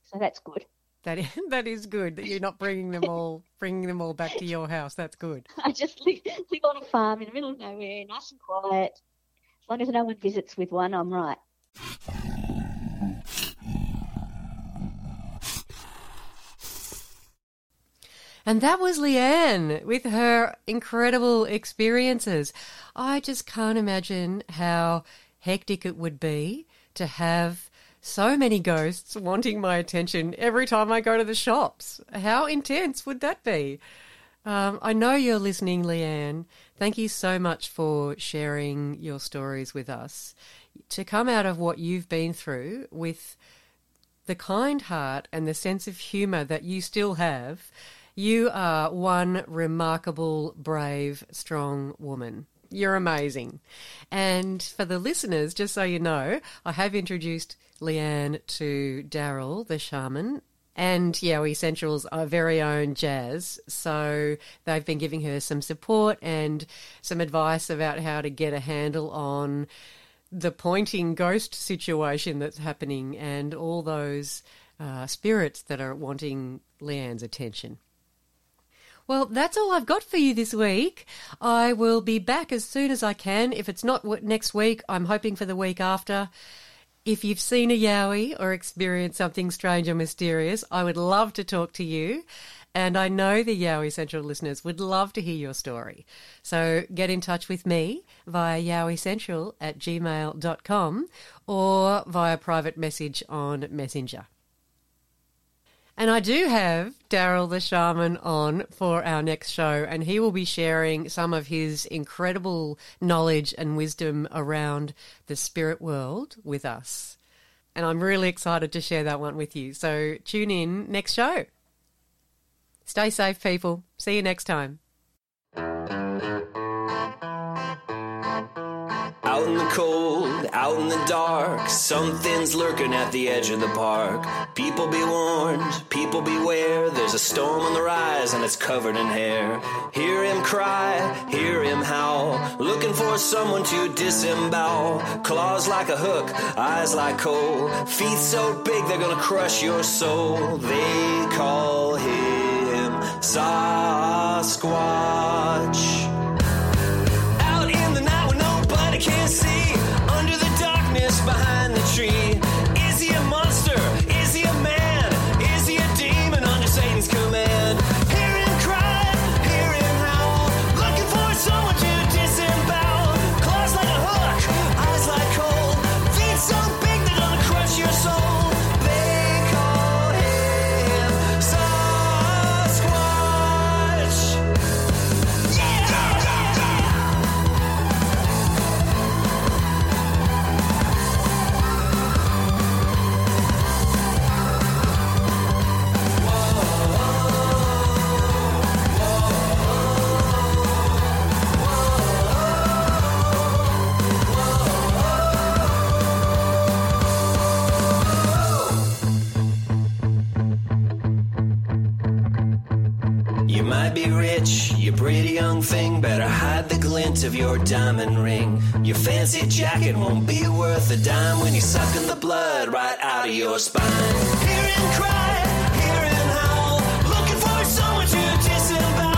so that's good. That is, that is good that you're not bringing them all bringing them all back to your house. That's good. I just live, live on a farm in the middle of nowhere, nice and quiet. As long as no one visits with one, I'm right. And that was Leanne with her incredible experiences. I just can't imagine how hectic it would be to have so many ghosts wanting my attention every time I go to the shops. How intense would that be? Um, I know you're listening, Leanne. Thank you so much for sharing your stories with us. To come out of what you've been through with the kind heart and the sense of humour that you still have, you are one remarkable, brave, strong woman. You're amazing. And for the listeners, just so you know, I have introduced Leanne to Daryl, the shaman, and Yowie Central's our very own Jazz. So they've been giving her some support and some advice about how to get a handle on the pointing ghost situation that's happening and all those uh, spirits that are wanting Leanne's attention. Well, that's all I've got for you this week. I will be back as soon as I can. If it's not next week, I'm hoping for the week after. If you've seen a Yowie or experienced something strange or mysterious, I would love to talk to you. And I know the Yowie Central listeners would love to hear your story. So get in touch with me via yowiecentral at gmail.com or via private message on Messenger. And I do have Daryl the Shaman on for our next show, and he will be sharing some of his incredible knowledge and wisdom around the spirit world with us. And I'm really excited to share that one with you. So tune in next show. Stay safe, people. See you next time. Out in the cold, out in the dark, something's lurking at the edge of the park. People be warned, people beware. There's a storm on the rise and it's covered in hair. Hear him cry, hear him howl, looking for someone to disembowel. Claws like a hook, eyes like coal, feet so big they're gonna crush your soul. They call him Sasquatch. You pretty young thing. Better hide the glint of your diamond ring. Your fancy jacket won't be worth a dime when you're sucking the blood right out of your spine. Hear him cry, hear him howl, looking for someone to disembowel.